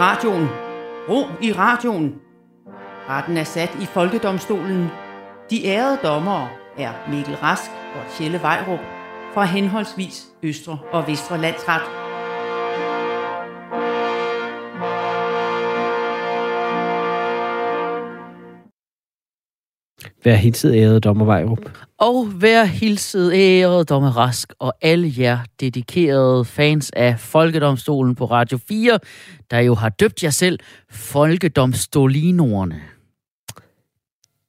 radioen. Ro i radioen. Retten er sat i Folkedomstolen. De ærede dommere er Mikkel Rask og Tjelle Vejrup fra henholdsvis Østre og Vestre Landsret. Vær hilset æret dommer Vejrup. Og vær hilset æret dommer Rask og alle jer dedikerede fans af Folkedomstolen på Radio 4, der jo har døbt jer selv Folkedomstolinoerne.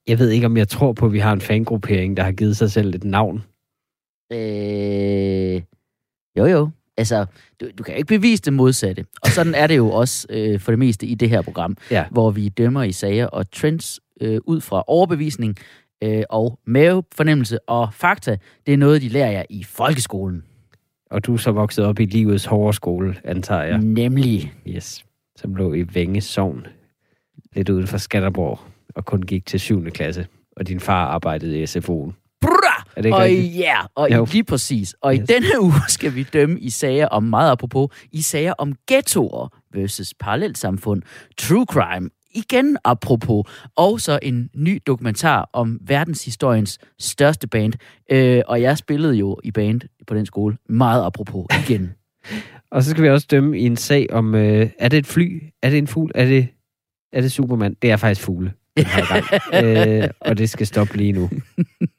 Jeg ved ikke, om jeg tror på, at vi har en fangruppering, der har givet sig selv et navn. Øh, jo jo, altså, du, du kan ikke bevise det modsatte. Og sådan er det jo også øh, for det meste i det her program, Ja. hvor vi dømmer i sager og trends øh, ud fra overbevisning øh, og mavefornemmelse og fakta. Det er noget, de lærer jer i folkeskolen. Og du er så vokset op i livets hårde skole, antager jeg. Nemlig. Yes. Som lå i Vænge Sogn. Lidt uden for Skanderborg. Og kun gik til 7. klasse. Og din far arbejdede i SFO'en. Bra! Er det og rigtigt? ja, og Jo. i, lige præcis. Og Yes. i denne uge skal vi dømme i sager om meget apropos, i sager om ghettoer versus parallelsamfund, true crime, igen apropos, og så en ny dokumentar om verdenshistoriens største band. Øh, og jeg spillede jo i band på den skole, meget apropos igen. Og så skal vi også dømme i en sag om, øh, er det et fly? Er det en fugl? Er det, er det Superman? Det er faktisk fugle. øh, og det skal stoppe lige nu.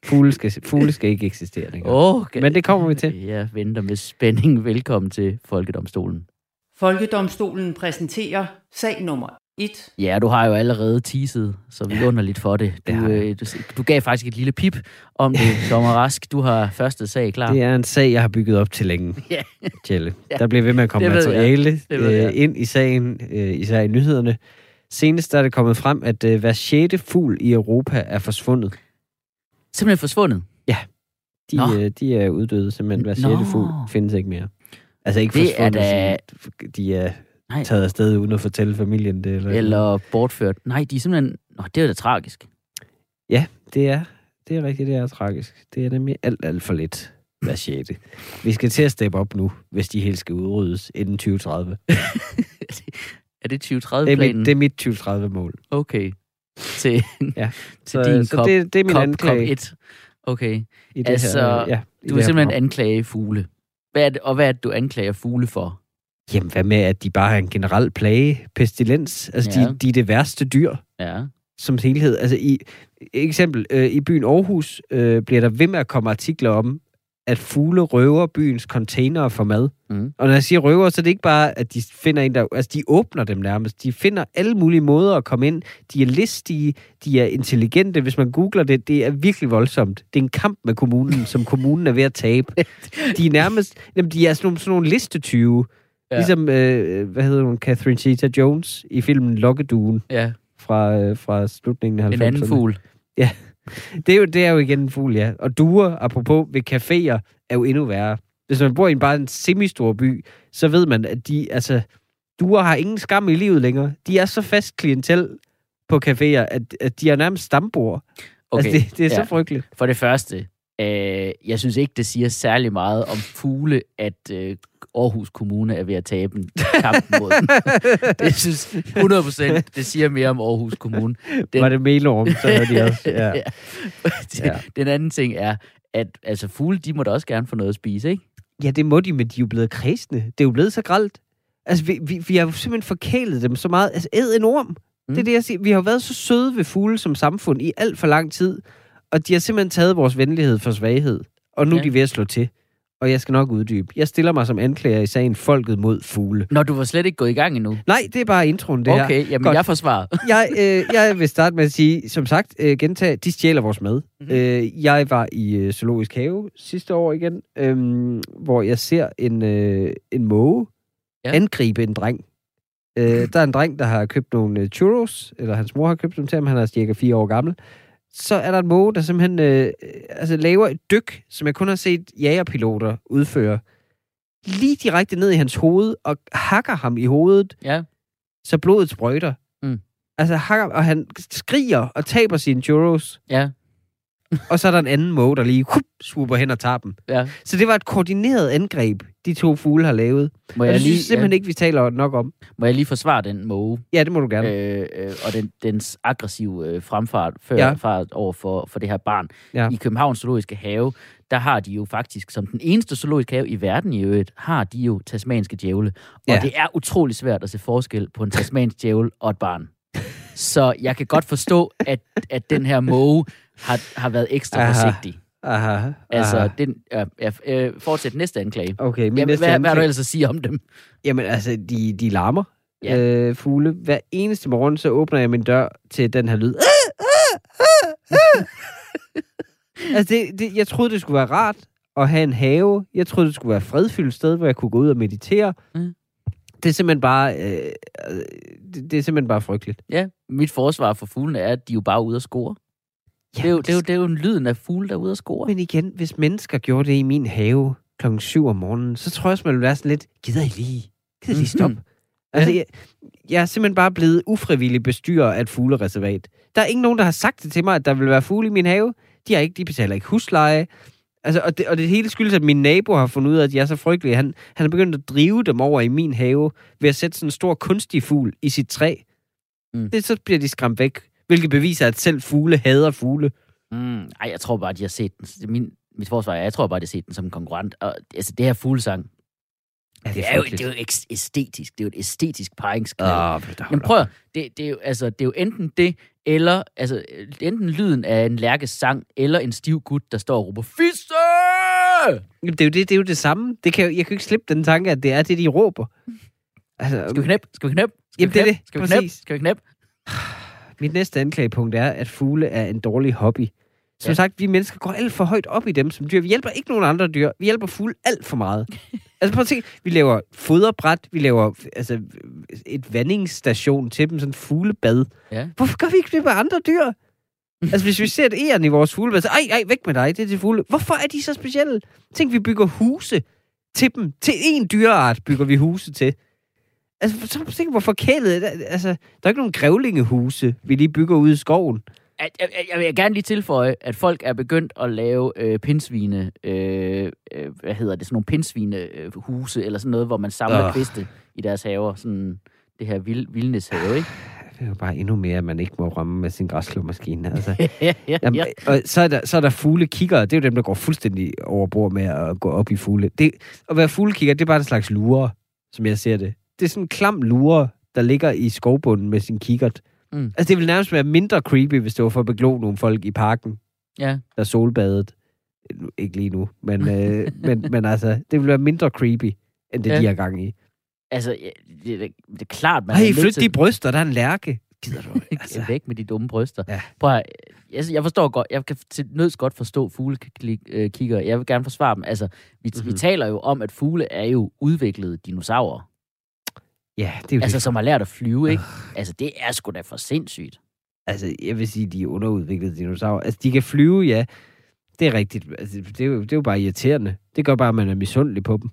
Fugle skal, fugle skal ikke eksistere længere. Okay. Men det kommer vi til. Jeg venter med spænding. Velkommen til Folkedomstolen. Folkedomstolen præsenterer sag nummer 1. Ja, du har jo allerede teaset, så vi under lidt for det. Du, øh, du, du gav faktisk et lille pip om det, Dommer Rask. Du har første sag klar. Det er en sag, jeg har bygget op til længe, Ja. Ja. Der bliver ved med at komme materiale øh, ind i sagen, øh, især i nyhederne. Senest er det kommet frem, at øh, hver sjette fugl i Europa er forsvundet. Simpelthen forsvundet. De, Nå. øh, de er uddøde, simpelthen hver sjette Nå. fugl findes ikke mere. Altså ikke Det er forsvundet, da- sådan, de er Nej. taget afsted uden at fortælle familien det. Eller, Eller bortført. Nej, de er simpelthen... Nå, det er da tragisk. Det er, det er rigtigt, det er tragisk. Det er nemlig alt, alt for lidt hver sjette. Vi skal til at steppe op nu, hvis de helt skal udryddes inden 2030. er det Det er 2030-planen? mit, det er mit 2030-mål. Okay. Til, Ja. til Så, din så kop, det, det er min kop, anklage. kop 1. Okay. I det Altså, her, ja, i Du det er her simpelthen program. anklage fugle. Hvad er det, og hvad er det, du anklager fugle for? Jamen, hvad med, at de bare er en generel plage? Pestilens? Altså, Ja. de, de er det værste dyr Ja. som helhed. Altså, i eksempel, øh, i byen Aarhus øh, bliver der ved med at komme artikler om, at fugle røver byens containere for mad. Mm. Og når jeg siger røver, så er det ikke bare, at de finder en, der... Altså, de åbner dem nærmest. De finder alle mulige måder at komme ind. De er listige, de er intelligente. Hvis man googler det, det er virkelig voldsomt. Det er en kamp med kommunen, som kommunen er ved at tabe. De er nærmest... Jamen, de er sådan nogle, sådan nogle listetyve. Ja. Ja. Ligesom, øh, hvad hedder hun, Catherine Zeta-Jones i filmen Lokkeduen Ja, fra, øh, fra slutningen af 90'erne. en anden fugl. Det er, jo, det er jo igen en fugl, ja. Og duer, apropos ved caféer, er jo endnu værre. Hvis man bor i en bare en semistor by, så ved man, at de, altså, duer har ingen skam i livet længere. De er så fast klientel på caféer, at, at de er nærmest stambord. Okay. Altså, det, det er ja. så frygteligt. For det første, øh, jeg synes ikke, det siger særlig meget om fugle, at øh, Aarhus Kommune er ved at tabe en kamp mod dem. det synes 100 procent, det siger mere om Aarhus Kommune. Den... Var det melorm, så er de også. Ja. ja. Den anden ting er, at altså, fugle, de må da også gerne få noget at spise, ikke? ja, det må de, men de er jo blevet kredsende. Det er jo blevet så gralt. Altså, vi, vi, vi har jo simpelthen forkælet dem så meget. Altså, æd en orm. Mm. Det er det, jeg siger. Vi har jo været så søde ved fugle som samfund i alt for lang tid, og de har simpelthen taget vores venlighed for svaghed. Og nu ja. er de ved at slå til. Og jeg skal nok uddybe. Jeg stiller mig som anklager i sagen Folket mod fugle. Når du var slet ikke gået i gang endnu. Nej, det er bare introen, det her. okay, jamen Godt. jeg forsvarer. Jeg, øh, jeg vil starte med at sige, som sagt, øh, gentage, de stjæler vores mad. Mhm. Mm-hmm. Øh, jeg var i øh, Zoologisk Have sidste år igen, øh, hvor jeg ser en, øh, en måge Ja. ja. angribe en dreng. Øh, der er en dreng, der har købt nogle øh, churros, eller hans mor har købt dem til ham, han er cirka fire år gammel. Så er der en måge, der simpelthen øh, altså laver et dyk, som jeg kun har set jagerpiloter udføre, lige direkte ned i hans hoved, og hakker ham i hovedet, Ja. så blodet sprøjter. Mm. Altså, hakker, og han skriger og taber sine churros. Ja. Og så er der en anden måge, der lige hup, swooper hen og tager dem. Ja. Så det var et koordineret angreb, de to fugle har lavet. Må Og jeg, det lige, synes simpelthen ja, ikke, vi taler nok om. må jeg lige forsvare den måge? Ja, det må du gerne. øh, øh, og den, dens aggressive øh, fremfart før, ja. fart over for, for det her barn. Ja. I Københavns Zoologiske Have, der har de jo faktisk, som den eneste zoologiske have i verden i øvrigt, har de jo tasmanske djævle. Og Ja. det er utrolig svært at se forskel på en tasmansk djævel og et barn. Så jeg kan godt forstå, at, at den her måge har, har været ekstra Aha. forsigtig. Aha, Altså, aha. den, ja, ja, øh, fortsæt næste anklage. Okay, min Jamen, næste hvad, hvad har du anklage- ellers at sige om dem? Jamen, altså, de, de larmer. Ja. Øh, fugle. Hver eneste morgen, så åbner jeg min dør til den her lyd. altså, det, det, jeg troede, det skulle være rart at have en have. Jeg troede, det skulle være et fredfyldt sted, hvor jeg kunne gå ud og meditere. Mm. Det er simpelthen bare... Øh, øh, det, det er simpelthen bare frygteligt. Ja, mit forsvar for fuglene er, at de er jo bare ude at score. Det er, jo, det, er jo, det er jo en lyden af fugle, der er ude at score. Men igen, hvis mennesker gjorde det i min have klokken 7 om morgenen, så tror jeg også, man ville være sådan lidt, gider I lige? Gider I lige stoppe? Mhm. Altså, Ja. jeg, jeg er simpelthen bare blevet ufrivillig bestyrer af et fuglereservat. Der er ikke nogen, der har sagt det til mig, at der vil være fugle i min have. De, har ikke, de betaler ikke husleje. Altså, og, det, og det hele skyldes, at min nabo har fundet ud af, at jeg er så frygtelig. Han, han har begyndt at drive dem over i min have ved at sætte sådan en stor kunstig fugl i sit træ. Mm. Det, så bliver de skræmt væk. Hvilket beviser, at selv fugle hader fugle. Mm, ej, jeg tror bare, de har set den. Det Min, mit forsvar er, jeg tror bare, de har set den som en konkurrent. Og, altså, det her fuglesang, Ja, det er, jo, det er jo æstetisk. Det er jo et æstetisk paringsklad. Åh, oh, Men prøv det, det, er jo, altså, det er jo enten det, eller altså, enten lyden af en lærkes sang, eller en stiv gut, der står og råber, Fisse! Jamen, det er jo det, det, er jo det samme. Det kan, jeg kan ikke slippe den tanke, at det er det, de råber. Altså, Skal vi knæppe? Skal vi knæppe? Skal Jamen, vi det er knæppe? det. Skal vi knæppe? Skal vi knæppe? Mit næste anklagepunkt er, at fugle er en dårlig hobby. Som ja. Sagt, vi mennesker går alt for højt op i dem som dyr. Vi hjælper ikke nogen andre dyr. Vi hjælper fugle alt for meget. altså prøv at tænke, vi laver foderbræt, vi laver altså, et vandingsstation til dem, sådan en fuglebad. Ja. Hvorfor gør vi ikke det med andre dyr? altså hvis vi ser et æren i vores fuglebad, så ej, ej, væk med dig, det er til fugle. Hvorfor er de så specielle? Tænk, vi bygger huse til dem. Til en dyreart bygger vi huse til. Altså, så tænk, hvor forkælet. Altså, der er ikke nogen grævlingehuse, vi lige bygger ude i skoven. Jeg, jeg, jeg vil gerne lige tilføje, at folk er begyndt at lave øh, pindsvine, øh, øh, hvad hedder det, sådan nogle pindsvine øh, huse, eller sådan noget, hvor man samler øh. kviste i deres haver. Sådan det her vild, vildneshave, ikke? Det er jo bare endnu mere, at man ikke må ramme med sin græsklåmaskine. Altså, ja, ja, jamen, ja. Og så er, der, så er der fuglekigger. Det er jo dem, der går fuldstændig over bord med at gå op i fugle. Det, at være fuglekigger, det er bare en slags lure, som jeg ser det. Det er sådan en klam lure, der ligger i skovbunden med sin kikkert. Mm. Altså, det ville nærmest være mindre creepy, hvis det var for at beglo nogle folk i parken, ja. der solbadet. Ikke lige nu, men, øh, men, men altså, det ville være mindre creepy, end det, ja. De har gang i. Altså, det, er da- det er klart, man nødt flyt til... de bryster, der er en lærke. Gider du? Altså. Altså, Væk med de dumme bryster. Ja. Prøv at, jeg, jeg forstår godt, jeg kan til nøds godt forstå fuglekigger. Jeg vil gerne forsvare dem. Altså, vi, mm-hmm. vi Mhm. taler jo om, at fugle er jo udviklede dinosaurer. Ja, det er jo Altså, det. som har lært at flyve, ikke? Altså, det er sgu da for sindssygt. Altså, jeg vil sige, de er underudviklede dinosaurer. Altså, de kan flyve, ja. Det er rigtigt. Altså, det, er jo, det er jo bare irriterende. Det gør bare, at man er misundelig på dem.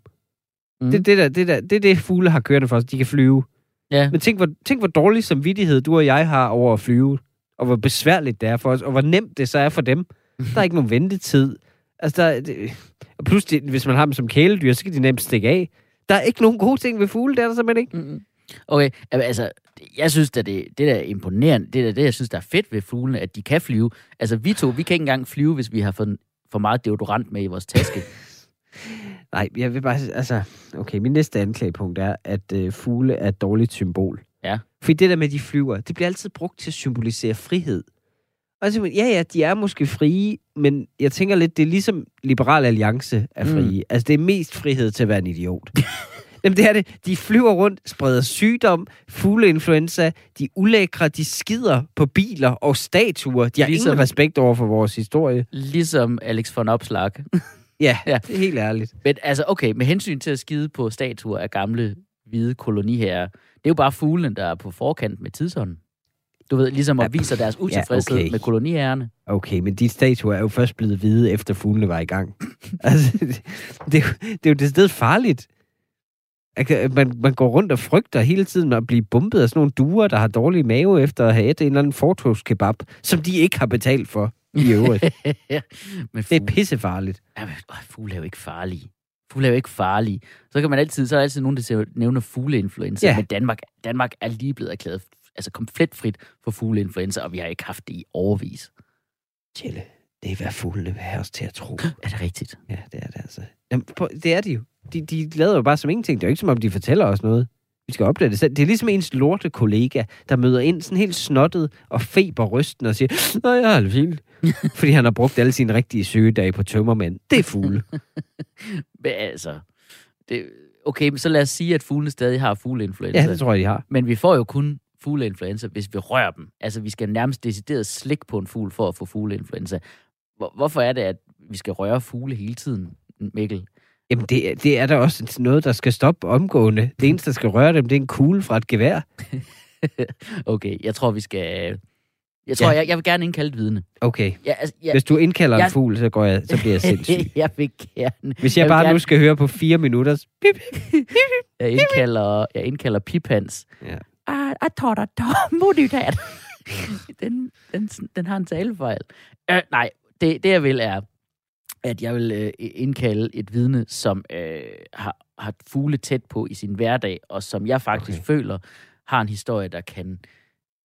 Mm. Det, det, der, det, der, det er det, fugle har kørende for os. De kan flyve. Ja. Men tænk hvor, tænk, hvor dårlig samvittighed du og jeg har over at flyve. Og hvor besværligt det er for os. Og hvor nemt det så er for dem. Der er ikke nogen ventetid. Altså, der, er- det, og pludselig, hvis man har dem som kæledyr, så kan de nemt stikke af. Der er ikke nogen gode ting ved fugle, det er der simpelthen ikke. Mm-mm. Okay, altså, jeg synes at det, det der er imponerende, det der, det jeg synes, der er fedt ved fuglene, at de kan flyve. Altså, vi to, vi kan ikke engang flyve, hvis vi har fået for meget deodorant med i vores taske. Nej, jeg vil bare... Altså, okay, min næste anklagepunkt er, at øh, fugle er et dårligt symbol. Ja. Fordi det der med, at de flyver, det bliver altid brugt til at symbolisere frihed. Og så, ja, ja, de er måske frie, men jeg tænker lidt, det er ligesom Liberal Alliance er frie. Mm. Altså, det er mest frihed til at være en idiot. Jamen, det er det. De flyver rundt, spreder sygdom, fugleinfluenza, de er ulækre, de skider på biler og statuer. De har Ligesom- ingen respekt over for vores historie. ligesom Alex von Opslag. Ja, Ja. det er helt ærligt. Men altså, okay, med hensyn til at skide på statuer af gamle hvide koloniherrer, det er jo bare fuglene, der er på forkant med tidsånden. Du ved, ligesom at Ja, vise deres utilfredshed okay. med koloniherrerne. Okay, men de statuer er jo først blevet hvide, efter fuglene var i gang. altså, det, det, er jo, det er jo det sted farligt. At Man, man går rundt og frygter hele tiden at blive bumpet af sådan nogle duer, der har dårlig mave efter at have et en eller anden fortogskebab, som de ikke har betalt for. i øvrigt. Men Det er fugle, pissefarligt. ja, men, øh, fugle er jo ikke farlige. Fugle er jo ikke farlige. Så kan man altid, så er der altid nogen, der nævner fugleinfluenza. Ja. Men Danmark, Danmark er lige blevet erklæret altså komplet frit for fugleinfluenza, og vi har ikke haft det i overvis. Tjelle, det er hvad fuglene vil have os til at tro. Er det rigtigt? Ja, det er det altså. Jamen, prøv- det er de jo. De, de lader jo bare som ingenting. Det er jo ikke som om, de fortæller os noget. Vi skal opdage det selv. Det er ligesom ens lorte kollega, der møder ind sådan helt snottet og feberrysten og siger, nej, jeg er fint. Fordi han har brugt alle sine rigtige sygedage på tømmermænd. Det er fugle. Men altså, det, okay, men så lad os sige, at fuglene stadig har fugleinfluenza. ja, det tror jeg, de har. Men vi får jo kun fugleinfluenza, hvis vi rører dem. Altså, vi skal nærmest decideret slik på en fugl for at få fugleinfluenza. Hvor, hvorfor er det, at vi skal røre fugle hele tiden, Mikkel? Jamen, det, er- det er da også noget, der skal stoppe omgående. Det eneste, der skal røre dem, det er en kugle fra et gevær. Okay, jeg tror, vi skal... Jeg tror, Ja. jeg, jeg vil gerne indkalde et vidne. Okay. Ja, altså, jeg, Hvis du indkalder en Jeg- fugl, så, går jeg, så bliver jeg sindssyg. jeg vil gerne... Hvis jeg, vil bare gerne, nu skal høre på fire minutter, pip, Jeg indkalder, jeg indkalder Pipans. Ja. I, I thought I told you that. den, den, den har en talefejl. Uh, nej, det, det jeg vil er, at jeg vil øh, indkalde et vidne, som øh, har, har fugle tæt på i sin hverdag, og som jeg faktisk Okay. okay. føler har en historie, der kan,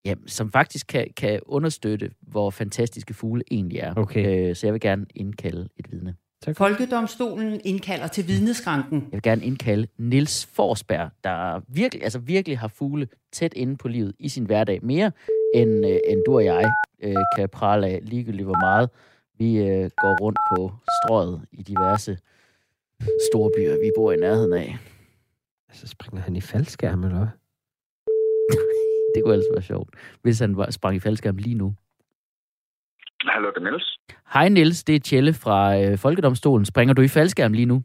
ja, som faktisk kan, kan understøtte, hvor fantastiske fugle egentlig er. Okay. Øh, så jeg vil gerne indkalde et vidne. Folkedomstolen indkalder til vidneskranken. Jeg vil gerne indkalde Nils Forsberg, der virkelig, altså virkelig har fugle tæt inde på livet i sin hverdag. Mere end, øh, end du og jeg øh, kan prale af, ligegyldigt hvor meget vi øh, går rundt på strøget i diverse store byer, vi bor i nærheden af. Så springer han i faldskærm, eller hvad? Det kunne ellers være sjovt, hvis han var, sprang i faldskærm lige nu. Hallo, det er Niels. Hej Niels, det er Tjelle fra øh, Folkedomstolen. Springer du i faldskærm lige nu?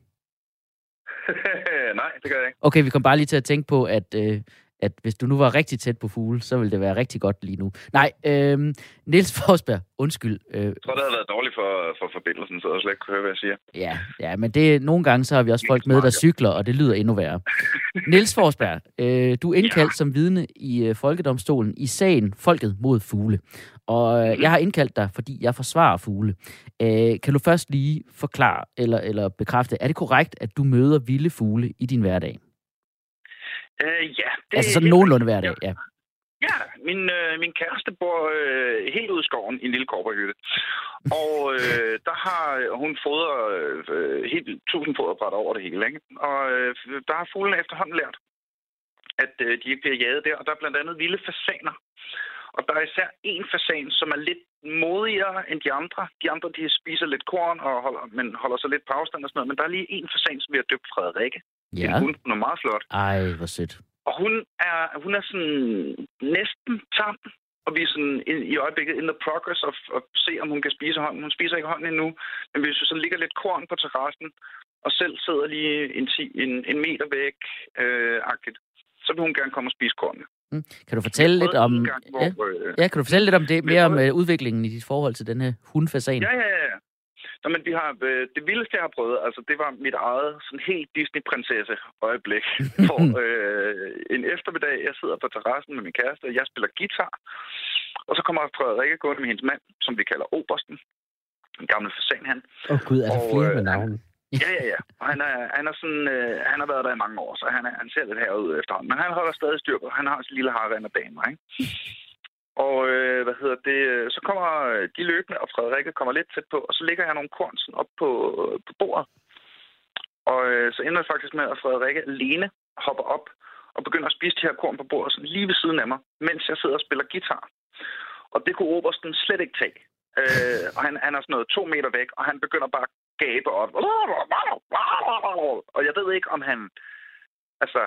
Nej, det gør jeg ikke. Okay, vi kom bare lige til at tænke på, at, øh, at hvis du nu var rigtig tæt på fugle, så ville det være rigtig godt lige nu. Nej, øh, Niels Forsberg, undskyld. Øh, Jeg tror, det havde været dårligt for, for forbindelsen, så jeg slet ikke kunne høre, hvad jeg siger. ja, ja, men det, nogle gange så har vi også folk med, der cykler, og det lyder endnu værre. Niels Forsberg, øh, du er indkaldt som vidne i øh, Folkedomstolen i sagen Folket mod fugle. Og øh, jeg har indkaldt dig, fordi jeg forsvarer fugle. Øh, kan du først lige forklare eller, eller bekræfte, er det korrekt, at du møder vilde fugle i din hverdag? Øh, ja. Det, Altså sådan det- nogenlunde hverdag, ja. Ja, min, øh, min kæreste bor øh, helt ude i skoven i en lille korperhytte. Og øh, der har hun fodret øh, helt tusind foderbræt over det hele. Ikke? Og øh, der har fuglene efterhånden lært, at øh, de ikke bliver jaget der. Og der er blandt andet vilde fasaner. Og der er især en fasan, som er lidt modigere end de andre. De andre, de spiser lidt korn, og holder, men holder sig lidt på afstand og sådan noget. Men der er lige en fasan, som vi har døbt Frederikke. Ja. En hund, hun er meget flot. Ej, hvor sødt. Og hun er, hun er sådan næsten tam, og vi er sådan i, i øjeblikket in the progress of at se, om hun kan spise hånden. Hun spiser ikke hånden endnu, men hvis vi så ligger lidt korn på terrassen, og selv sidder lige en, ti- en, en meter væk, øh, agtigt, så vil hun gerne komme og spise korn. Mm. Kan du fortælle lidt om... Gang, Ja, hvor, øh, ja, kan du fortælle lidt om det, mere om øh, udviklingen i dit forhold til den her hundfasan? Ja, ja, ja. Nå, men vi har, øh, det vildeste, jeg har prøvet, altså det var mit eget sådan helt Disney-prinsesse-øjeblik. Hvor øh, en eftermiddag, jeg sidder på terrassen med min kæreste, og jeg spiller guitar. Og så kommer Frederikke gående med hendes mand, som vi kalder Obersten. En gammel fasan, han. Åh oh, gud, er der Og, flere øh, med navn? Ja, ja, ja. Og han er, han er sådan, øh, han har været der i mange år, så han, er, han ser lidt herud efterhånden. Men han holder stadig styr på. Han har sin lille harren af damer, ikke? Og øh, hvad hedder det? Øh, så kommer de løbende, og Frederikke kommer lidt tæt på, og så ligger jeg nogle korn sådan op på, øh, på bordet. Og øh, så ender det faktisk med, at Frederikke alene hopper op og begynder at spise de her korn på bordet sådan lige ved siden af mig, mens jeg sidder og spiller guitar. Og det kunne Obersten slet ikke tage. Øh, og han, han er sådan noget to meter væk, og han begynder bare at gabe op. Og jeg ved ikke, om han... Altså,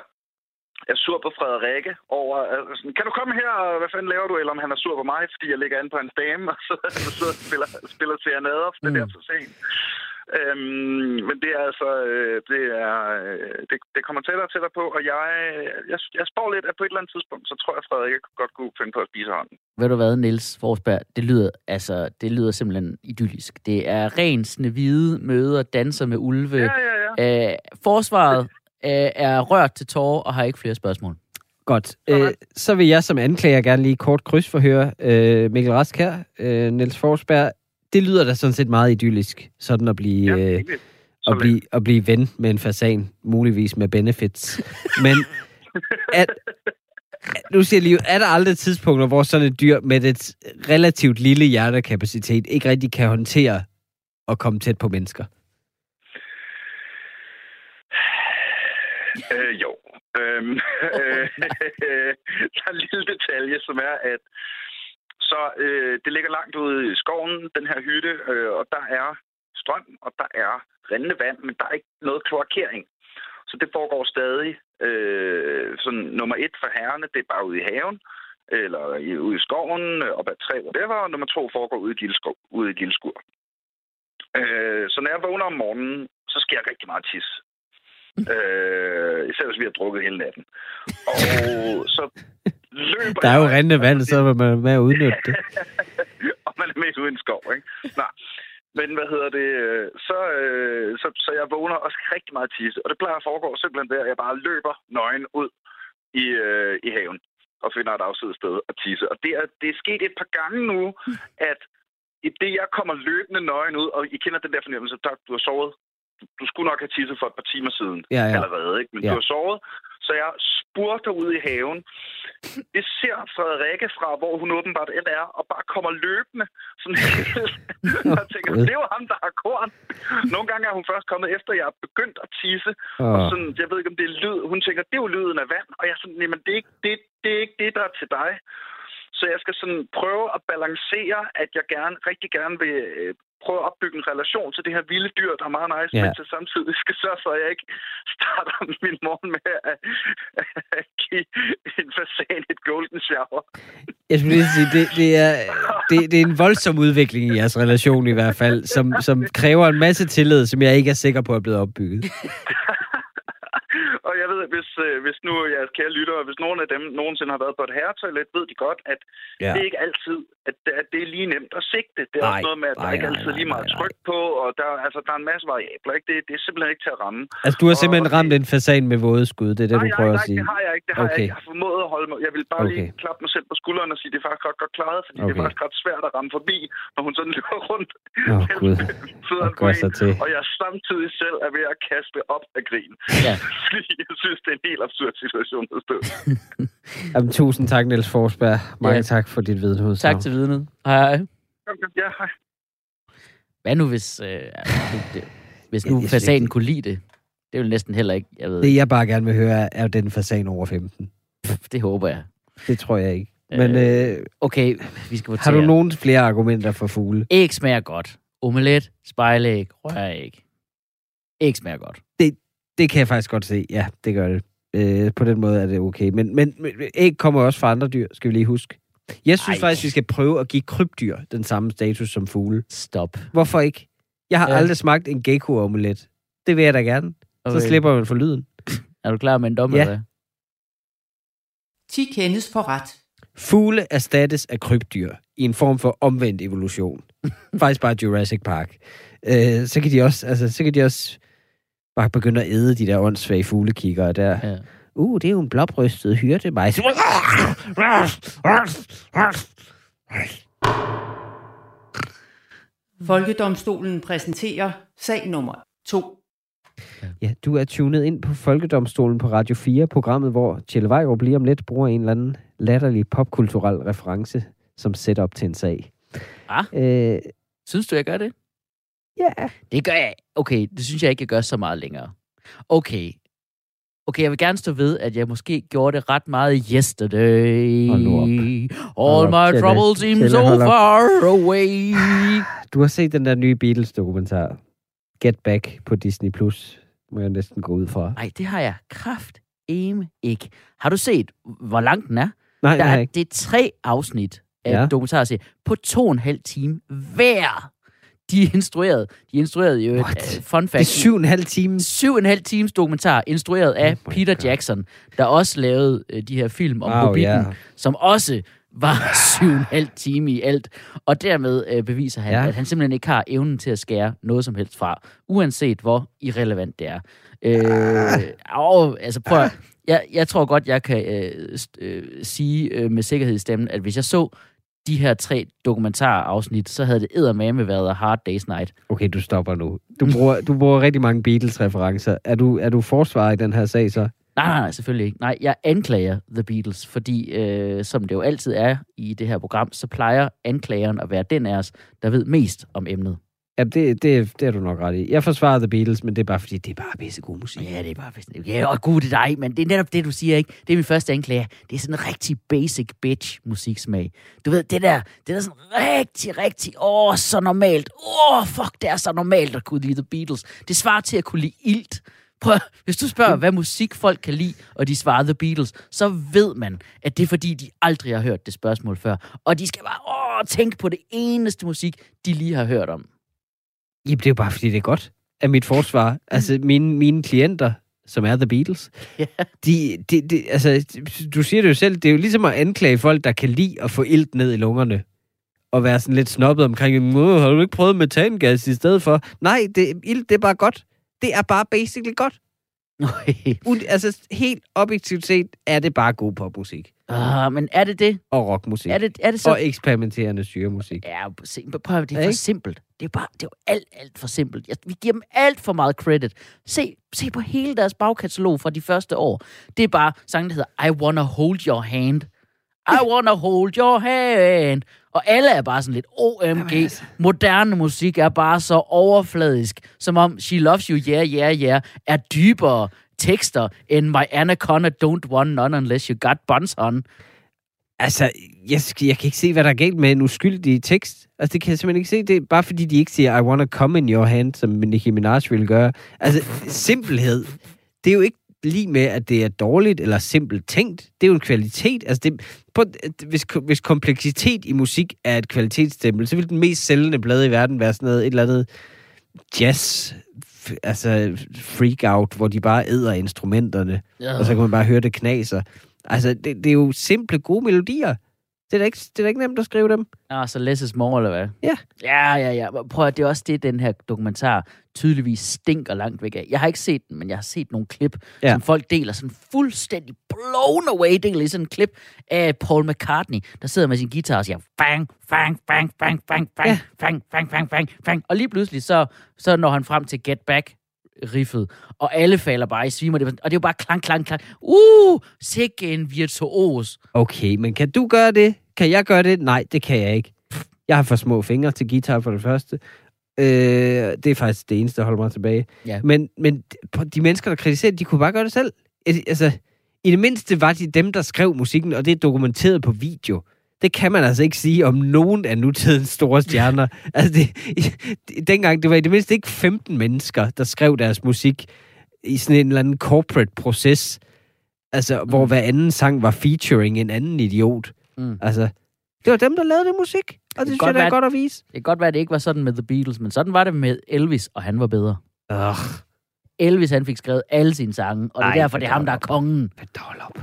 er sur på Frederikke over... Altså, kan du komme her, og hvad fanden laver du? Eller om han er sur på mig, fordi jeg ligger inde på hans dame, og så, så spiller, spiller serenader, for det Mm. der for sent. Øhm, men det er altså... øh, Det, er, øh, det, det kommer tættere og tættere på, og jeg, jeg, jeg spår lidt, at på et eller andet tidspunkt, så tror jeg, at Frederikke godt kunne finde på at spise hånden. Ved du hvad, Niels Forsberg? Det lyder, altså, det lyder simpelthen idyllisk. Det er ren hvide møder, danser med ulve. Ja, ja, ja. Øh, forsvaret øh, er rørt til tårer og har ikke flere spørgsmål. Godt. Øh, så vil jeg som anklager gerne lige kort krydsforhøre øh, Mikkel Rask her. Øh, Niels Forsberg, det lyder da sådan set meget idyllisk, sådan at blive, Ja, øh, at blive, at blive ven med en fasan, muligvis med benefits. Men at, nu siger jeg lige, er der aldrig tidspunkter, hvor sådan et dyr med et relativt lille hjertekapacitet ikke rigtig kan håndtere at komme tæt på mennesker? Øh, jo. Øhm, øh, der er en lille detalje, som er, at så øh, det ligger langt ude i skoven, den her hytte, øh, og der er strøm, og der er rindende vand, men der er ikke noget kloakering. Så det foregår stadig. Øh, sådan nummer et for herrene, det er bare ude i haven, eller ude i skoven, øh, op ad træ, whatever, og nummer to foregår ude i gildeskov, ude i gildeskur. Øh, så når jeg vågner om morgenen, så sker jeg rigtig meget tis. Øh, især hvis vi har drukket hele natten. Og så løber Der er jo rindende vand, så vil man med at udnytte det. og man er midt ude i en skov, ikke? Nej. Men hvad hedder det? øh, Så, øh, så, så jeg vågner og skal rigtig meget tisse. Og det plejer at foregå simpelthen ved, at jeg bare løber nøgen ud i, øh, i haven og finder et afsides sted at tisse. Og det er, det er sket et par gange nu, at i det, jeg kommer løbende nøgen ud, og I kender den der fornemmelse, at du har sovet. Du, du skulle nok have tisset for et par timer siden Ja, ja. allerede, ikke? men Ja. du har sovet. Så jeg spurter ud i haven. Det ser Frederikke fra, hvor hun åbenbart end er, og bare kommer løbende. Sådan helt. jeg tænker, det er jo ham, der har korn. Nogle gange er hun først kommet efter, jeg er begyndt at tisse. Og Åh. sådan, jeg ved ikke, om det er lyd. Hun tænker, det er jo lyden af vand. Og jeg er sådan, jamen, det er ikke det, det, er ikke det der er til dig. Så jeg skal sådan prøve at balancere, at jeg gerne, rigtig gerne vil prøve at opbygge en relation til det her vilde dyr, der er meget nice, Ja. men til samtidig skal sørge for, at jeg ikke starter min morgen med at, at give en fasan et golden shower. Jeg skulle lige sige, det, det, er, det, det er en voldsom udvikling i jeres relation i hvert fald, som, som kræver en masse tillid, som jeg ikke er sikker på er blevet opbygget. og jeg ved, at hvis, øh, hvis nu jeres kære lyttere, hvis nogen af dem nogensinde har været på et herretoilet, ved de godt, at Ja. det er ikke altid, at, det- at det er lige nemt at sigte. Det er Nej, også noget med, at der nej, ikke nej, altid er nej, lige meget nej, nej. tryk på, og der, altså, der er en masse variabler. Ikke? Det, det er simpelthen ikke til at ramme. Altså, du har Og- simpelthen og ramt en fasan med våde skud, det er det, nej, du prøver nej, at nej, sige. det har jeg ikke. Det har Okay. jeg ikke. Jeg har formået at holde mig. Jeg vil bare Okay. lige klappe mig selv på skulderen og sige, at det er faktisk ret godt klaret, fordi okay. det er faktisk ret svært at ramme forbi, når hun sådan løber rundt. Åh, mellem Gud. Og jeg samtidig selv er ved at kaste op af grin. Ja. Fordi jeg synes, det er en helt absurd situation at stå. Jamen, tusind tak, Niels Forsberg. Mange Ja. tak for dit vidneudsagn. Tak til vidnet. Hej, hej. Ja, hej. Hvad nu, hvis, øh, det, hvis nu synes fasanen ikke- kunne lide det? Det er jo næsten heller ikke, jeg ved Det, jeg bare gerne vil høre, er jo den fasan over 15. det håber jeg. Det tror jeg ikke. Men øh, Okay, vi skal har du nogen flere argumenter for fugle? Æg smager godt. Omelet, spejlæg, røræg. Æg smager godt. Det kan jeg faktisk godt se. Ja, det gør det. Øh, på den måde er det okay. Men, men, men æg kommer også fra andre dyr, skal vi lige huske. Jeg synes Ej. faktisk, vi skal prøve at give krybdyr den samme status som fugle. Stop. Hvorfor ikke? Jeg har Ja. aldrig smagt en gecko-omelet. Det vil jeg da gerne. Så Okay. slipper man for lyden. Er du klar med en dom, Ja. eller hvad? 10 kendes for ret. Fugle erstattes af krybdyr i en form for omvendt evolution. Faktisk bare Jurassic Park. Øh, så kan de også, altså, så kan de også bare begynde at æde de der åndssvage fuglekiggere der. Ja. Uh, det er jo en blåbrystet hyrde mig. Folkedomstolen præsenterer sag nummer 2. Ja, du er tunet ind på Folkedomstolen på Radio 4, programmet, hvor Tjelle Vejrup lige om lidt bruger en eller anden latterlig popkulturel reference som setup til en sag. Ah. Øh, Synes du, jeg gør det? Ja. Det gør jeg. Okay, det synes jeg ikke, jeg gør så meget længere. Okay. Okay, jeg vil gerne stå ved, at jeg måske gjorde det ret meget yesterday. Hold nu op. All op, my Tjelle. troubles seem so far away. Du har set den der nye Beatles-dokumentar, Get Back på Disney+. Plus, må jeg næsten gå ud fra. Nej, det har jeg kraft ikke. Har du set, hvor lang den er? Nej, Der er, det er tre afsnit af ja. dokumentarserie på to og en halv time hver. De er instrueret. De er instrueret jo et uh, fun Det fact. er syv og en halv time. syv og en halv times dokumentar, instrueret af Oh Peter God. Jackson, der også lavede uh, de her film om Wow, Hobbiten, ja. som også var syv og en halv time i alt. Og dermed uh, beviser han, Ja. at han simpelthen ikke har evnen til at skære noget som helst fra, uanset hvor irrelevant det er. Øh, og, altså prøv at, jeg, jeg tror godt, jeg kan øh, øh, sige øh, med sikkerhed i stemmen, at hvis jeg så de her tre dokumentarafsnit, så havde det eddermame været A Hard Day's Night. Okay, du stopper nu. Du bruger, du bruger rigtig mange Beatles-referencer. Er du, er du forsvar i den her sag så? Nej, nej, nej, selvfølgelig ikke. Nej, jeg anklager The Beatles, fordi øh, som det jo altid er i det her program, så plejer anklageren at være den af os, der ved mest om emnet. Ja, det, det, det er du nok ret i. Jeg forsvarer The Beatles, men det er bare fordi, det er bare pisse god musik. Ja, det er bare pisse. Ja, og gud, det er dig, men det er netop det, du siger, ikke? Det er min første anklage. Det er sådan en rigtig basic bitch musiksmag. Du ved, det der, det der sådan rigtig, rigtig, åh, så normalt. Åh, fuck, det er så normalt at kunne lide The Beatles. Det svarer til at kunne lide ilt. Prøv, hvis du spørger, hvad musik folk kan lide, og de svarer The Beatles, så ved man, at det er fordi, de aldrig har hørt det spørgsmål før. Og de skal bare åh, tænke på det eneste musik, de lige har hørt om. Jamen, det er jo bare fordi, det er godt af mit forsvar. Altså, mine, mine klienter, som er The Beatles, Ja. de, de, de, altså, du siger det jo selv, det er jo ligesom at anklage folk, der kan lide at få ilt ned i lungerne. Og være sådan lidt snobbet omkring, "Åh, har du ikke prøvet metangas i stedet for? Nej, det, ilt, det er bare godt. Det er bare basically godt. Ud, altså, helt objektivt set er det bare god popmusik. Ah, men er det det? Og rockmusik. Er det, er det så? Og eksperimenterende syremusik. Ja, prøv det er for ikke? simpelt. Det er bare, det er jo alt, alt for simpelt. Jeg, vi giver dem alt for meget credit. Se, se på hele deres bagkatalog fra de første år. Det er bare sangen, der hedder I Wanna Hold Your Hand. I Wanna Hold Your Hand. Og alle er bare sådan lidt OMG. altså. Moderne musik er bare så overfladisk, som om She Loves You, Yeah, Yeah, Yeah er dybere tekster end My Anaconda Don't Want None Unless You Got Buns On. Altså, jeg, skal- jeg kan ikke se, hvad der er galt med en uskyldig tekst. Altså, det kan jeg simpelthen ikke se. Det er bare fordi, de ikke siger, I wanna come in your hand, som Nicki Minaj ville gøre. Altså, simpelhed. Det er jo ikke lige med, at det er dårligt eller simpelt tænkt. Det er jo en kvalitet. Altså, det, på, hvis, hvis kompleksitet i musik er et kvalitetsstempel, så vil den mest sælgende blade i verden være sådan noget, et eller andet jazz, altså freak out, hvor de bare æder instrumenterne og så kan man bare høre det knaser. Altså, det, det er jo simple, gode melodier. Det er, da ikke, det er da ikke nemt at skrive dem. Ah, så less is more, eller hvad? Ja. Ja, ja, ja. Prøv at det er også det, den her dokumentar tydeligvis stinker langt væk af. Jeg har ikke set den, men jeg har set nogle klip, Ja. som folk deler sådan fuldstændig blown away. Deler i sådan en klip af Paul McCartney, der sidder med sin guitar og siger fang, fang, fang, fang, fang, fang, Ja. fang, fang, fang, fang, fang. Og lige pludselig så, så når han frem til Get Back, riffet, og alle falder bare i svime, og det, og det er jo bare klang, klang, klang. Uh, sikke en virtuos. Okay, men kan du gøre det? Kan jeg gøre det? Nej, det kan jeg ikke. Jeg har for små fingre til guitar for det første. Øh, det er faktisk det eneste, der holder mig tilbage. Ja. Men, men de mennesker, der kritiserer, de kunne bare gøre det selv. Altså, i det mindste var de dem, der skrev musikken, og det er dokumenteret på video. Det kan man altså ikke sige om nogen af nutidens store stjerner. altså, det, det, dengang, det var i det mindste ikke 15 mennesker, der skrev deres musik i sådan en eller anden corporate proces. Altså, hvor hver anden sang var featuring en anden idiot. Mm. Altså, det var dem, der lavede det musik. Og det, kan synes jeg, det er godt at vise. Det kan godt være, at det ikke var sådan med The Beatles, men sådan var det med Elvis, og han var bedre. Ugh, Elvis, han fik skrevet alle sine sange, og det er derfor, det er ham, der er kongen. bedål op.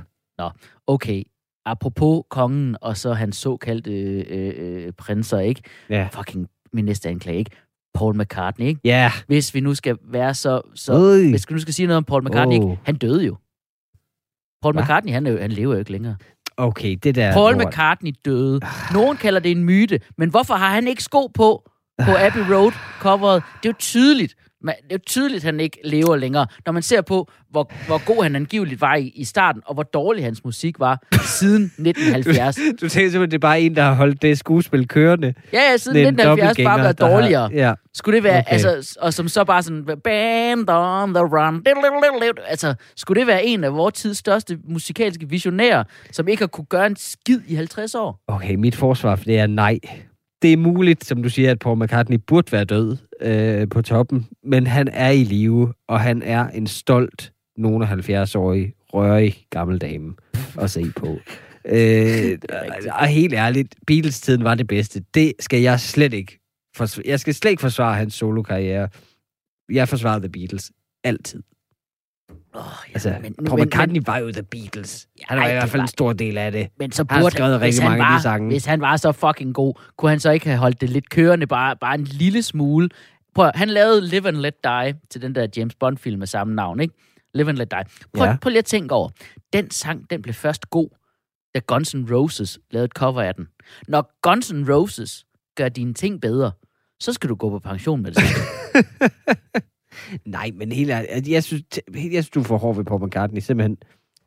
Okay, apropos kongen, og så hans såkaldte øh, øh, prinser, ikke? Ja. Fucking min næste anklage, ikke? Paul McCartney, ikke? Ja. Hvis vi nu skal være så... så Øj. hvis vi nu skal sige noget om Paul McCartney, Åh. ikke? Han døde jo. Paul Hva? McCartney, han, han lever jo ikke længere. Okay, det der... Paul lort. McCartney døde. Nogen kalder det en myte, men hvorfor har han ikke sko på på Abbey Road coveret? Det er jo tydeligt. Men det er jo tydeligt, at han ikke lever længere. Når man ser på, hvor, hvor god han angiveligt var i, i starten, og hvor dårlig hans musik var siden 1970. Du tænker simpelthen, det er bare en, der har holdt det skuespil kørende. Ja, ja, siden Det er en 1970 bare været der har- dårligere. Ja. Skulle det være, okay. altså, og som så bare sådan, band on the run, altså, skulle det være en af vores tids største musikalske visionærer, som ikke har kunne gøre en skid i 50 år? Okay, mit forsvar for det er nej. Det er muligt, som du siger, at Paul McCartney burde være død øh, på toppen, men han er i live, og han er en stolt, nogen af 70-årig, rørig gammel dame at se på. Øh, og helt ærligt, Beatles-tiden var det bedste. Det skal jeg slet ikke forsvare. Jeg skal slet ikke forsvare hans solokarriere. Jeg forsvarer The Beatles. Altid. Oh, ja, Altså, men, Paul McCartney men, var jo The Beatles. Han var i hvert fald var- en stor del af det. men så Han har burde skrevet rigtig han mange af de var, sange. Hvis han var så fucking god, kunne han så ikke have holdt det lidt kørende, bare, bare en lille smule. Prøv, han lavede Live and Let Die til den der James Bond-film med samme navn, ikke? Live and Let Die. Prøv, Ja. ja. prøv lige at tænke over. Den sang, den blev først god, da Guns N' Roses lavede et cover af den. Når Guns N' Roses gør dine ting bedre, så skal du gå på pension med det. Nej, men helt ærligt, altså, jeg synes, jeg synes, du får hård ved Paul McCartney, simpelthen.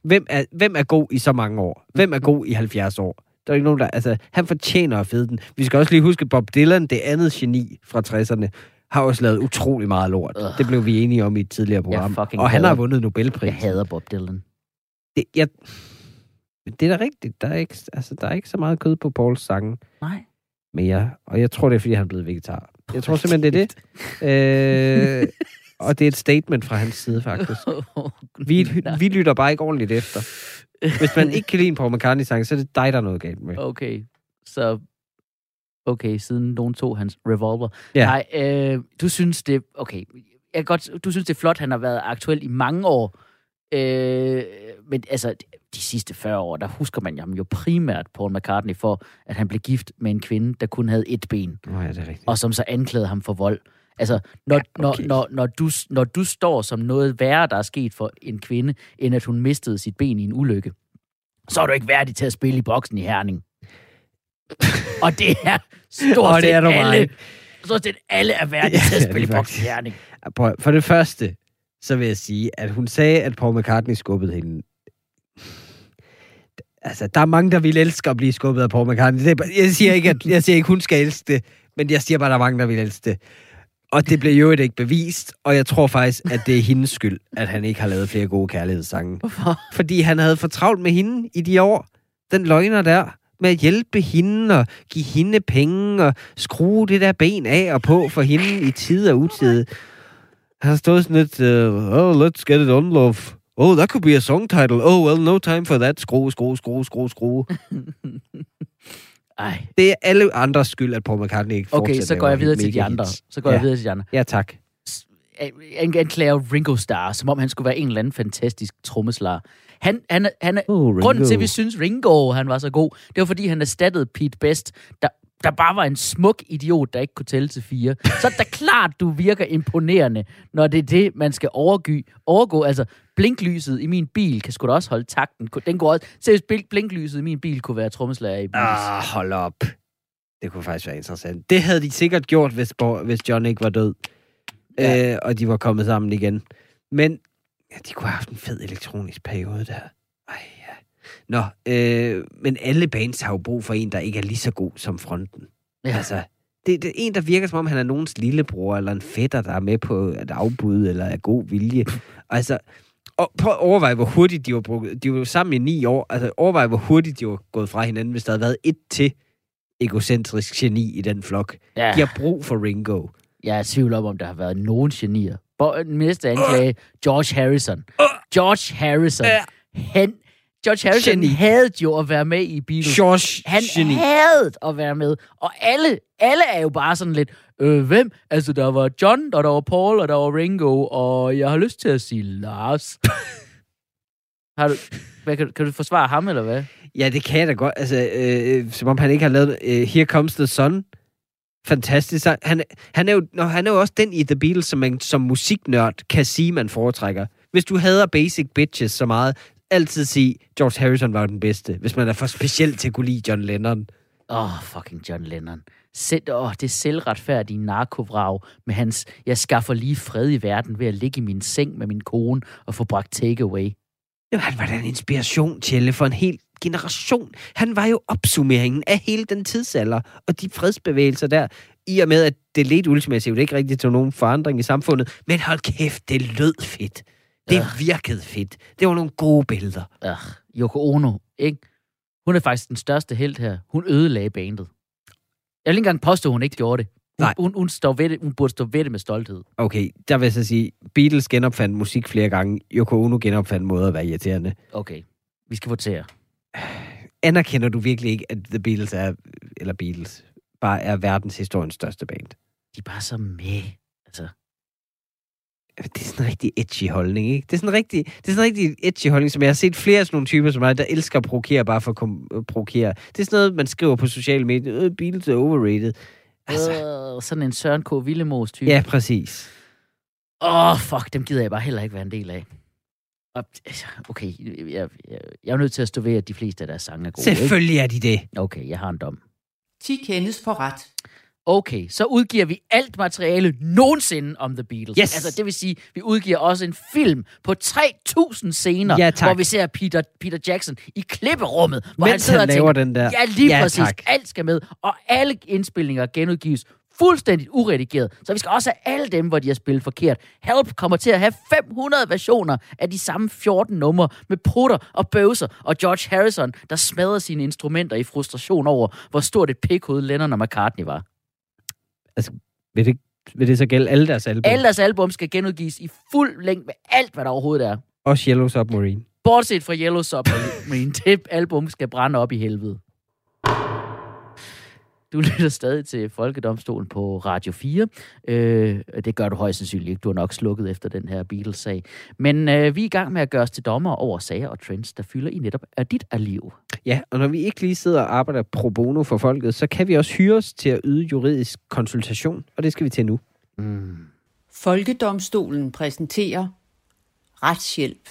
Hvem er, hvem er god i så mange år? Hvem er god i 70 år? Der er ikke nogen, der... Altså, han fortjener at fede den. Vi skal også lige huske, Bob Dylan, det andet geni fra 60'erne, har også lavet utrolig meget lort. Ugh. Det blev vi enige om i et tidligere program. Og han har hader- vundet Nobelpris. Jeg hader Bob Dylan. Det, jeg, men det er da rigtigt. Der er, ikke, altså, der er ikke så meget kød på Pauls sange Nej. mere. Og jeg tror, det er, fordi han er blevet vegetar. Jeg tror simpelthen, det er det. Øh, og det er et statement fra hans side, faktisk. Vi, vi lytter bare ikke ordentligt efter. Hvis man ikke kan lide en Paul McCartney-sang, så er det dig, der er noget galt med. Okay, så... Okay, siden nogen tog hans revolver. Ja. Nej, øh, du synes det... Okay, jeg godt, du synes det er flot, han har været aktuel i mange år. Øh, men altså, de sidste 40 år, der husker man ham jo primært Paul McCartney for, at han blev gift med en kvinde, der kun havde et ben, Nå ja, det er rigtigt. og som så anklagede ham for vold. Altså, når, Ja, okay. når, når, når, du, når du står som noget værre, der er sket for en kvinde, end at hun mistede sit ben i en ulykke, så er du ikke værdig til at spille i boksen i Herning. Og det er stort Og det er du alle, meget. stort set alle er værdige Ja, til at spille i boksen i. Herning. For det første, så vil jeg sige, at hun sagde, at Paul McCartney skubbede hende. Altså, der er mange, der vil elske at blive skubbet af Paul McCartney. Det jeg, siger ikke, at, jeg siger ikke, hun skal elske det, men jeg siger bare, at der er mange, der vil elske det. Og det blev jo ikke bevist, og jeg tror faktisk, at det er hendes skyld, at han ikke har lavet flere gode kærlighedssange. Hvorfor? Fordi han havde for travlt med hende i de år. Den løgner der med at hjælpe hende og give hende penge og skrue det der ben af og på for hende i tid og utid. Han har stået sådan lidt, uh, oh, let's get it on, love. Oh, that could be a song title. Oh, well, no time for that. Skrue, skrue, skrue, skrue, skrue. Ej. Det er alle andres skyld, at Paul McCartney ikke Okay, fortsætter så med går jeg videre til de andre. hits. Så går jeg Ja. videre til de andre. Ja, tak. Han anklager Ringo Starr, som om han skulle være en eller anden fantastisk trommeslager. Han, han, han, Ringo. Grunden til, at vi synes, Ringo han var så god, det var, fordi han erstattede Pete Best, der, der bare var en smuk idiot, der ikke kunne tælle til fire. Så er det da klart, du virker imponerende, når det er det, man skal overgy, overgå. Altså, blinklyset i min bil kan sgu da også holde takten. Den går også... Seriøst, blink- blinklyset i min bil kunne være trommeslager i bil. Ah, hold op. Det kunne faktisk være interessant. Det havde de sikkert gjort, hvis, Bo- hvis John ikke var død. Ja. Øh, og de var kommet sammen igen. Men ja, de kunne have haft en fed elektronisk periode der. Nå, øh, men alle bands har jo brug for en, der ikke er lige så god som fronten. Ja. Altså, det, det er en, der virker som om, han er nogens lillebror, eller en fætter, der er med på et afbud, eller er god vilje. altså, og prøv at overveje, hvor hurtigt de var brugt. De var jo sammen i ni år. Altså, overveje, hvor hurtigt de var gået fra hinanden, hvis der havde været et til egocentrisk geni i den flok. Ja. De har brug for Ringo. Jeg er i tvivl om, om der har været nogen genier. Den næste anklage, George Harrison. George Harrison. Han, George Harrison Geni. havde jo at være med i Beatles. George Han geni. havde at være med. Og alle, alle er jo bare sådan lidt, øh, hvem? Altså, der var John, og der var Paul, og der var Ringo, og jeg har lyst til at sige Lars. har du, hvad, kan, du- kan du forsvare ham, eller hvad? Ja, det kan jeg da godt. Altså, øh, som om han ikke har lavet øh, Here Comes the Sun. Fantastisk. sang. Han, han, er jo, nå, han er jo også den i The Beatles, som man som musiknørd kan sige, man foretrækker. Hvis du hader Basic Bitches så meget, altid sige, George Harrison var den bedste. Hvis man er for speciel til at kunne lide John Lennon. Åh, oh, fucking John Lennon. Selv, åh, det selvretfærdige narkovrag med hans, jeg skaffer lige fred i verden ved at ligge i min seng med min kone og få bragt takeaway. Jamen, han var da en inspiration, Tjelle, for en hel generation. Han var jo opsummeringen af hele den tidsalder, og de fredsbevægelser der, i og med, at det ledte ultimativt ikke rigtig til nogen forandring i samfundet. Men hold kæft, det lød fedt. Det Ja. virkede fedt. Det var nogle gode billeder. Ugh, Yoko Ono, ikke? Hun er faktisk den største held her. Hun ødelagde bandet. Jeg vil ikke engang påstå, at hun ikke gjorde det. Hun, Nej. hun, hun, står ved det. hun burde stå ved det med stolthed. Okay, der vil jeg så sige, Beatles genopfandt musik flere gange. Yoko Ono genopfandt måder at være irriterende. Okay, vi skal votere. Anerkender du virkelig ikke, at The Beatles er, eller Beatles, bare er verdenshistoriens største band? De er bare så med. Altså, det er sådan en rigtig edgy holdning, ikke? Det er sådan en rigtig, det er sådan en rigtig edgy holdning, som jeg har set flere af sådan nogle typer som mig, der elsker at provokere bare for at kom- at provokere. Det er sådan noget, man skriver på sociale medier. Øh, Beatles er overrated. Altså, øh, sådan en Søren K. Villemos type. ja, præcis. Åh, oh, fuck, dem gider jeg bare heller ikke være en del af. Og, altså, okay, jeg, jeg, jeg er nødt til at stå ved, at de fleste af deres sange er gode. ikke? Selvfølgelig er de det. Okay, jeg har en dom. 10 kendes for ret. Okay, så udgiver vi alt materiale nogensinde om The Beatles. Yes. Altså, det vil sige, vi udgiver også en film på 3.000 scener, Ja, tak. hvor vi ser Peter, Peter Jackson i klipperummet, hvor Mens han sidder han og laver tænker, den der. Ja, lige Ja, præcis. tak. Alt skal med, og alle indspilninger genudgives fuldstændig uredigeret. Så vi skal også have alle dem, hvor de har spillet forkert. Help kommer til at have 500 versioner af de samme 14 numre med prutter og bøvser og George Harrison, der smadrer sine instrumenter i frustration over, hvor stort et pikhoved Lennon og McCartney var. Vil det, vil det så gælde alle deres album? Alle deres album skal genudgives i fuld længde med alt, hvad der overhovedet er. Også Yellow Submarine. Bortset fra Yellow Submarine. det album skal brænde op i helvede. Du lytter stadig til Folkedomstolen på Radio 4. Øh, det gør du højst sandsynligt ikke. Du har nok slukket efter den her Beatles-sag. Men øh, vi er i gang med at gøre os til dommer over sager og trends, der fylder i netop af dit liv. Ja, og når vi ikke lige sidder og arbejder pro bono for folket, så kan vi også hyres til at yde juridisk konsultation, og det skal vi til nu. Mm. Folkedomstolen præsenterer retshjælp.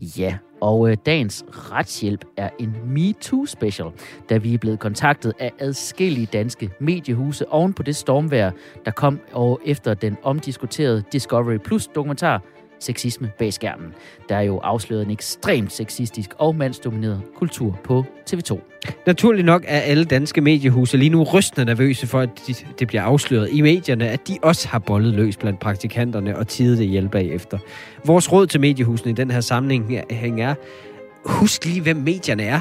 Ja, og øh, dagens retshjælp er en MeToo-special, da vi er blevet kontaktet af adskillige danske mediehuse oven på det stormvær, der kom og efter den omdiskuterede Discovery Plus dokumentar Sexisme bag skærmen, der er jo afsløret en ekstremt sexistisk og mandsdomineret kultur på TV2. Naturligt nok er alle danske mediehuse lige nu rystende nervøse for, at de, det bliver afsløret i medierne, at de også har bollet løs blandt praktikanterne og tidet det hjælp bagefter. Vores råd til mediehusene i den her sammenhæng er, husk lige, hvem medierne er.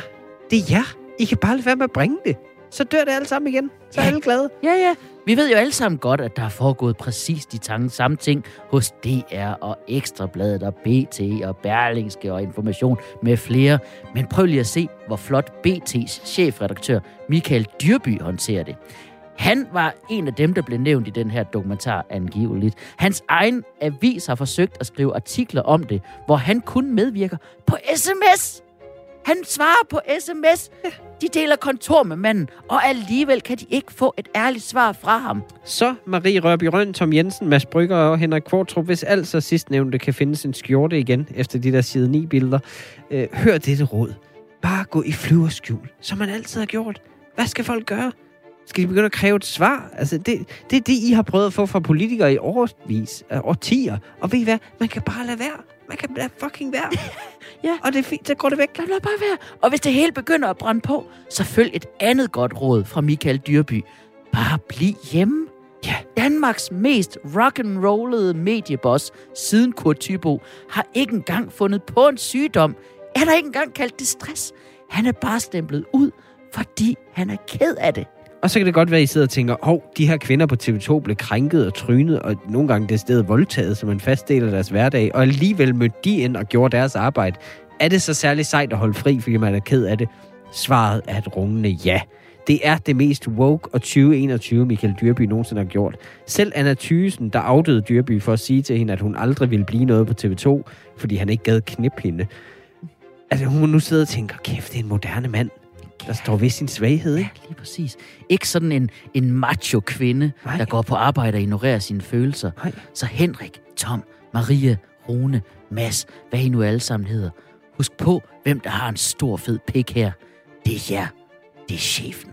Det er jer. I kan bare lade være med at bringe det. Så dør det alle sammen igen. Så er alle glade. Ja, ja. Vi ved jo alle sammen godt, at der er foregået præcis de tange, samme ting hos DR og Ekstrabladet og BT og Berlingske og Information med flere. Men prøv lige at se, hvor flot BT's chefredaktør Michael Dyrby håndterer det. Han var en af dem, der blev nævnt i den her dokumentar angiveligt. Hans egen avis har forsøgt at skrive artikler om det, hvor han kun medvirker på sms. Han svarer på sms. De deler kontor med manden, og alligevel kan de ikke få et ærligt svar fra ham. Så Marie Rørby Røn, Tom Jensen, Mads Brygger og Henrik Kvartrup, hvis altså sidstnævnte kan findes en skjorte igen efter de der side 9 billeder. Øh, hør dette råd. Bare gå i flyverskjul, som man altid har gjort. Hvad skal folk gøre? Skal de begynde at kræve et svar? Altså, det, det er det, I har prøvet at få fra politikere i årvis, øh, årtier. Og ved I hvad? Man kan bare lade være. Man kan lade fucking være. Ja. Og det er fint, så går det væk. Lad mig bare være. Og hvis det hele begynder at brænde på, så følg et andet godt råd fra Michael Dyrby. Bare bliv hjemme. Ja. Danmarks mest rock'n'rollede medieboss siden Kurt Thybo har ikke engang fundet på en sygdom. Han har ikke engang kaldt det stress. Han er bare stemplet ud, fordi han er ked af det. Og så kan det godt være, at I sidder og tænker, hov, de her kvinder på TV2 blev krænket og trynet, og nogle gange det sted voldtaget som en fast del af deres hverdag, og alligevel mødte de ind og gjorde deres arbejde. Er det så særlig sejt at holde fri, fordi man er ked af det? Svaret er et rungende ja. Det er det mest woke og 2021, Michael Dyrby nogensinde har gjort. Selv Anna Thysen, der afdøde Dyrby for at sige til hende, at hun aldrig ville blive noget på TV2, fordi han ikke gad knip hende. Altså, hun nu sidder og tænker, kæft, det er en moderne mand, der står ved sin svaghed, ikke? Ja, lige præcis. Ikke sådan en, en macho kvinde, Nej. der går på arbejde og ignorerer sine følelser. Nej. Så Henrik, Tom, Maria, Rune, Mads, hvad I nu alle sammen hedder. Husk på, hvem der har en stor fed pik her. Det er jer. Det er chefen.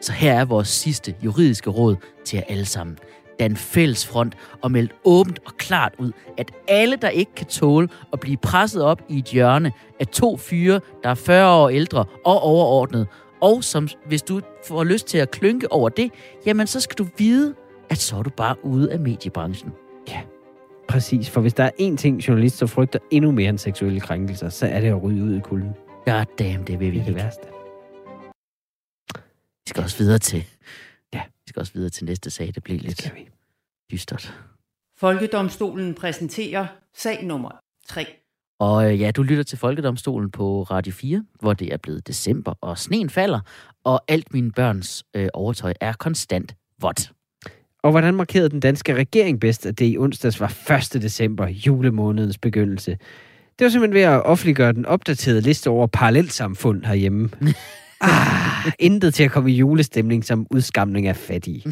Så her er vores sidste juridiske råd til jer alle sammen. Dan fælles front og meld åbent og klart ud, at alle, der ikke kan tåle at blive presset op i et hjørne af to fyre, der er 40 år ældre og overordnet, og som, hvis du får lyst til at klynke over det, jamen så skal du vide, at så er du bare ude af mediebranchen. Præcis, for hvis der er én ting, journalister frygter endnu mere end seksuelle krænkelser, så er det at ryge ud i kulden. God damn, det vil vi Det er det værste. Vi skal også videre til... Skal også videre til næste sag. Det bliver Det lidt vi. dystert. Folkedomstolen præsenterer sag nummer 3. Og øh, ja, du lytter til Folkedomstolen på Radio 4, hvor det er blevet december, og sneen falder, og alt mine børns øh, overtøj er konstant vådt. Og hvordan markerede den danske regering bedst, at det i onsdags var 1. december, julemånedens begyndelse? Det var simpelthen ved at offentliggøre den opdaterede liste over parallelsamfund herhjemme. Ah, intet til at komme i julestemning som udskamning af fattige.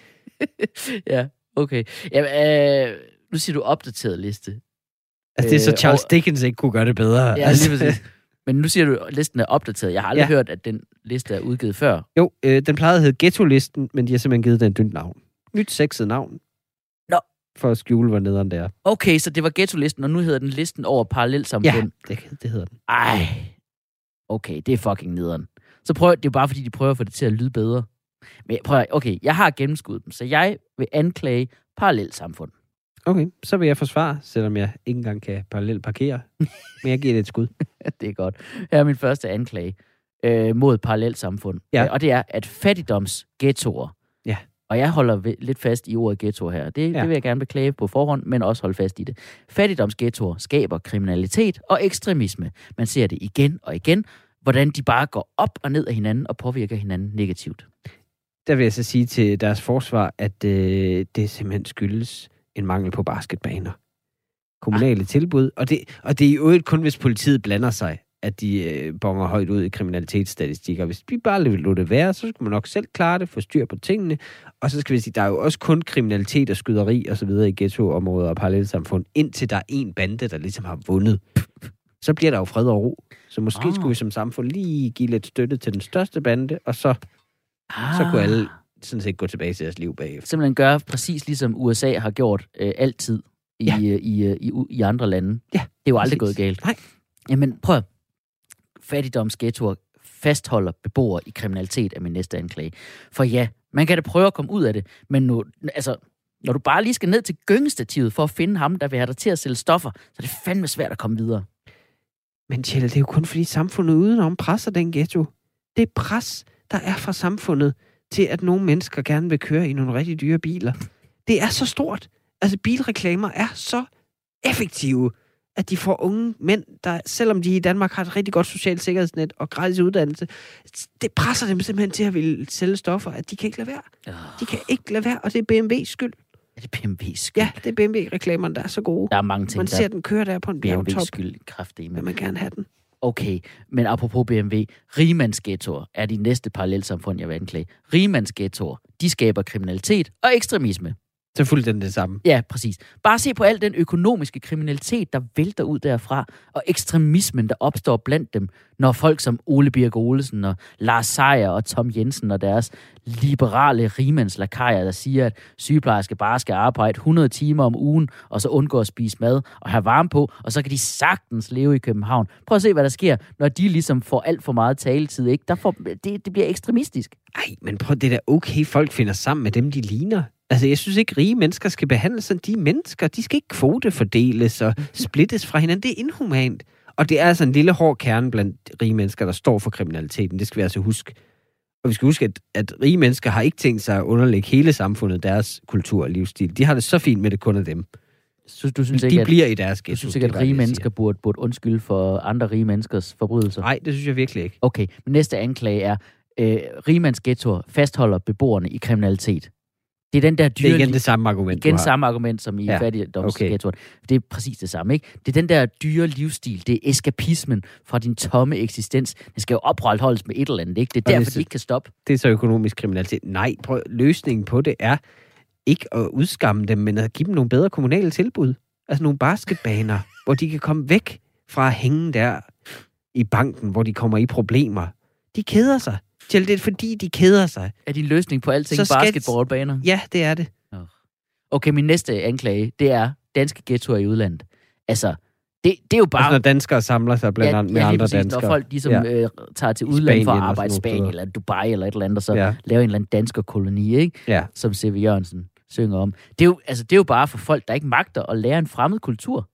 ja, okay. Jamen, øh, nu siger du opdateret liste. Altså, det er så Øh, Charles og- Dickens ikke kunne gøre det bedre. Ja, altså, lige præcis. Men nu siger du, at listen er opdateret. Jeg har aldrig Ja. ja. hørt, at den liste er udgivet før. Jo, øh, den plejede at hedde Ghetto-listen, men de har simpelthen givet den et dynt navn. Nyt sexet navn. Nå. For at skjule, hvor nederen det er. Okay, så det var ghetto-listen, og nu hedder den listen over Ja, parallelsamfund. det, det hedder den. Ej. Okay, det er fucking nederen. Så prøv, det er jo bare, fordi de prøver at få det til at lyde bedre. Men prøv, okay, jeg har gennemskuddet dem, så jeg vil anklage parallelsamfund. Okay, så vil jeg forsvare, selvom jeg ikke engang kan parallelt parkere. Men jeg giver det et skud. det er godt. Her er min første anklage øh, mod parallelsamfund. Ja. Øh, Og det er, at fattigdomsghettoer, Ja. og jeg holder ved, lidt fast i ordet ghetto her, det. Ja. det vil jeg gerne beklage på forhånd, men også holde fast i det. Fattigdomsghettoer skaber kriminalitet og ekstremisme. Man ser det igen og igen, hvordan de bare går op og ned af hinanden og påvirker hinanden negativt. Der vil jeg så sige til deres forsvar, at øh, det simpelthen skyldes en mangel på basketbaner. Kommunale ah. tilbud. Og det, og det er jo ikke kun, hvis politiet blander sig, at de øh, bonger højt ud i kriminalitetsstatistikker. Hvis vi bare lod det være, så skulle man nok selv klare det, få styr på tingene. Og så skal vi sige, der er jo også kun kriminalitet og skyderi og så videre i ghettoområder og parallelsamfund, indtil der er en bande, der ligesom har vundet. Så bliver der jo fred og ro. Så måske Ah. ah. skulle vi som samfund lige give lidt støtte til den største bande, og så Ah. så kunne alle sådan set gå tilbage til deres liv bagefter. Simpelthen gøre præcis ligesom USA har gjort øh, altid i, Ja. ja. i, øh, i, i, i andre lande. Ja, Det er jo aldrig præcis. gået galt. Nej. Jamen prøv. at- Fattigdomsghettoer fastholder beboere i kriminalitet, er min næste anklage. For ja, man kan da prøve at komme ud af det, men nu, altså, når du bare lige skal ned til gyngestativet for at finde ham, der vil have dig til at sælge stoffer, så er det fandme svært at komme videre. Men Tjelle, det er jo kun fordi samfundet udenom presser den ghetto. Det pres, der er fra samfundet til, at nogle mennesker gerne vil køre i nogle rigtig dyre biler. Det er så stort. Altså, bilreklamer er så effektive, at de får unge mænd, der, selvom de i Danmark har et rigtig godt socialt sikkerhedsnet og gratis uddannelse, det presser dem simpelthen til at ville sælge stoffer, at de kan ikke lade være. De kan ikke lade være, og det er BMW's skyld. Er det BMW's skyld? Ja, det er BMW-reklamerne, der er så gode. Der er mange ting, Man ser er den køre der på en bjergtop, BMW's skyld kraftedeme. vil man gerne have den. Okay, men apropos BMW, rimandsghettoer er de næste parallelsamfund, jeg vil anklage. Rimandsghettoer, de skaber kriminalitet og ekstremisme. Så fuldstændig det samme. Ja, præcis. Bare se på al den økonomiske kriminalitet, der vælter ud derfra, og ekstremismen, der opstår blandt dem, når folk som Ole Birk Olesen og Lars Seier og Tom Jensen og deres liberale rimandslakajer, der siger, at sygeplejersker bare skal arbejde 100 timer om ugen, og så undgå at spise mad og have varme på, og så kan de sagtens leve i København. Prøv at se, hvad der sker, når de ligesom får alt for meget taletid. Ikke? Der får, det, det bliver ekstremistisk. Ej, men prøv, det er da okay, folk finder sammen med dem, de ligner. Altså, jeg synes ikke, rige mennesker skal behandles som de er mennesker. De skal ikke kvotefordeles og splittes fra hinanden. Det er inhumant. Og det er altså en lille hård kerne blandt rige mennesker, der står for kriminaliteten. Det skal vi altså huske. Og vi skal huske, at, at rige mennesker har ikke tænkt sig at underlægge hele samfundet deres kultur og livsstil. De har det så fint med, det kun er dem. Synes, du synes De ikke, at, bliver i deres du ghetto. synes ikke, at rige mennesker burde, burde undskylde for andre rige menneskers forbrydelser? Nej, det synes jeg virkelig ikke. Okay, men næste anklage er, øh, rimandsghettoer fastholder beboerne i kriminalitet. Det er den der Det dyre... er igen det samme argument, igen samme argument som i Ja, fattigdomsghettoen. Okay. Det er præcis det samme, ikke? Det er den der dyre livsstil, det er eskapismen fra din tomme eksistens. Det skal jo opretholdes med et eller andet, ikke? Det er Og det derfor, så- de ikke kan stoppe. det er så økonomisk kriminalitet. Nej, prøv, løsningen på det er ikke at udskamme dem, men at give dem nogle bedre kommunale tilbud. Altså nogle basketbaner, hvor de kan komme væk fra at hænge der i banken, hvor de kommer i problemer. De keder sig. Til det er fordi, de keder sig. Er din løsning på alting Så skal- basketballbaner? Ja, det er det. Okay, min næste anklage, det er danske ghettoer i udlandet. Altså, det, det er jo bare... Altså, når danskere samler sig blandt ja, med lige andre præcis, danskere. Når folk ligesom Ja. ja. øh, tager til I udlandet for at Spanien arbejde i Spanien eller Dubai eller et eller andet, og så Ja. ja. lave en eller anden danskerkoloni, ikke? Ja. som C.V. Jørgensen synger om. Det er, jo, altså, det er jo bare for folk, der ikke magter at lære en fremmed kultur.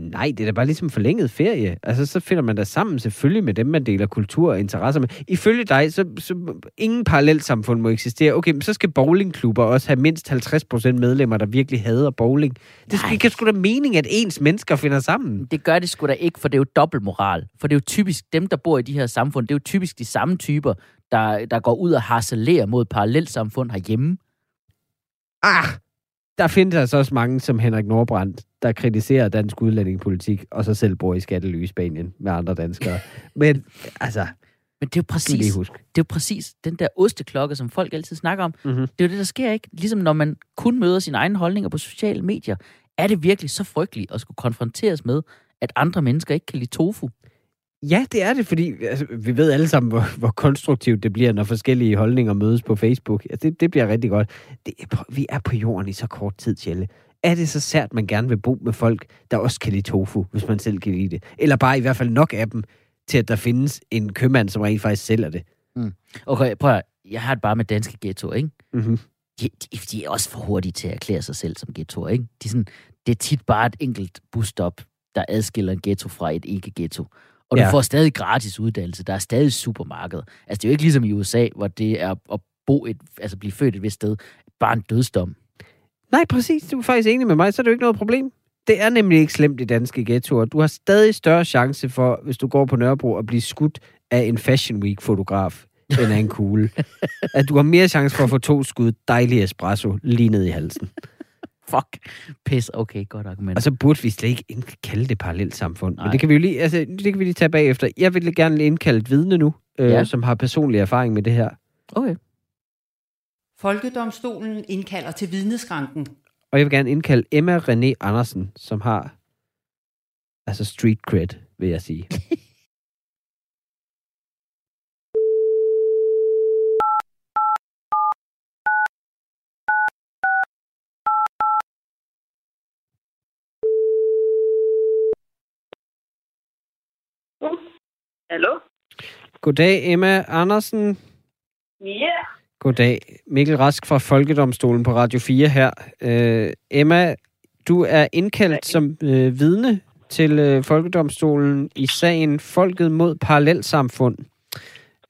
Nej, det er da bare ligesom forlænget ferie. Altså, så finder man da sammen selvfølgelig med dem, man deler kultur og interesser med. Ifølge dig, så, så ingen parallelsamfund må eksistere. Okay, men så skal bowlingklubber også have mindst 50% medlemmer, der virkelig hader bowling. Det skal, kan sgu da mening, at ens mennesker finder sammen. Det gør det sgu da ikke, for det er jo dobbeltmoral. For det er jo typisk dem, der bor i de her samfund, det er jo typisk de samme typer, der, der går ud og harcelerer mod parallelsamfund herhjemme. Ah! Der findes altså også mange som Henrik Nordbrandt, der kritiserer dansk udlændingepolitik, og så selv bor i skattely i Spanien med andre danskere. Men altså, Men det er jo præcis, huske. det er jo præcis den der osteklokke, som folk altid snakker om. Mm-hmm. Det er jo det, der sker ikke. Ligesom når man kun møder sine egne holdninger på sociale medier. Er det virkelig så frygteligt at skulle konfronteres med, at andre mennesker ikke kan lide tofu? Ja, det er det, fordi altså, vi ved alle sammen, hvor, hvor konstruktivt det bliver, når forskellige holdninger mødes på Facebook. Altså, det, det bliver rigtig godt. Det, vi er på jorden i så kort tid, Tjelle. Er det så sært, man gerne vil bo med folk, der også kan lide tofu, hvis man selv kan lide det? Eller bare i hvert fald nok af dem, til at der findes en købmand, som rent faktisk sælger det. Mm. Okay, prøv at, Jeg har det bare med danske ghettoer, ikke? Mm-hmm. De, de, de er også for hurtige til at erklære sig selv som ghettoer, ikke? De er sådan, det er tit bare et enkelt busstop, der adskiller en ghetto fra et ikke-ghetto. Og du Ja. får stadig gratis uddannelse. Der er stadig supermarked. Altså, det er jo ikke ligesom i USA, hvor det er at bo et, altså blive født et vist sted, bare en dødsdom. Nej, præcis. Du er faktisk enig med mig, så er det jo ikke noget problem. Det er nemlig ikke slemt i danske ghettoer. Du har stadig større chance for, hvis du går på Nørrebro, at blive skudt af en Fashion Week-fotograf, end af en kugle. at du har mere chance for at få to skud dejlig espresso lige ned i halsen. Fuck. Pis. Okay, godt argument. Og så burde vi slet ikke kalde det parallelt samfund. Men det kan vi jo lige, altså, det kan vi lige tage bagefter. Jeg vil gerne indkalde et vidne nu, øh, Ja. som har personlig erfaring med det her. Okay. Folkedomstolen indkalder til vidneskranken. Og jeg vil gerne indkalde Emma René Andersen, som har altså street cred, vil jeg sige. Hallo? Goddag, Emma Andersen. Ja. Goddag. Mikkel Rask fra Folkedomstolen på Radio 4 her. Øh, Emma, du er indkaldt som øh, vidne til øh, Folkedomstolen i sagen Folket mod Parallelsamfund,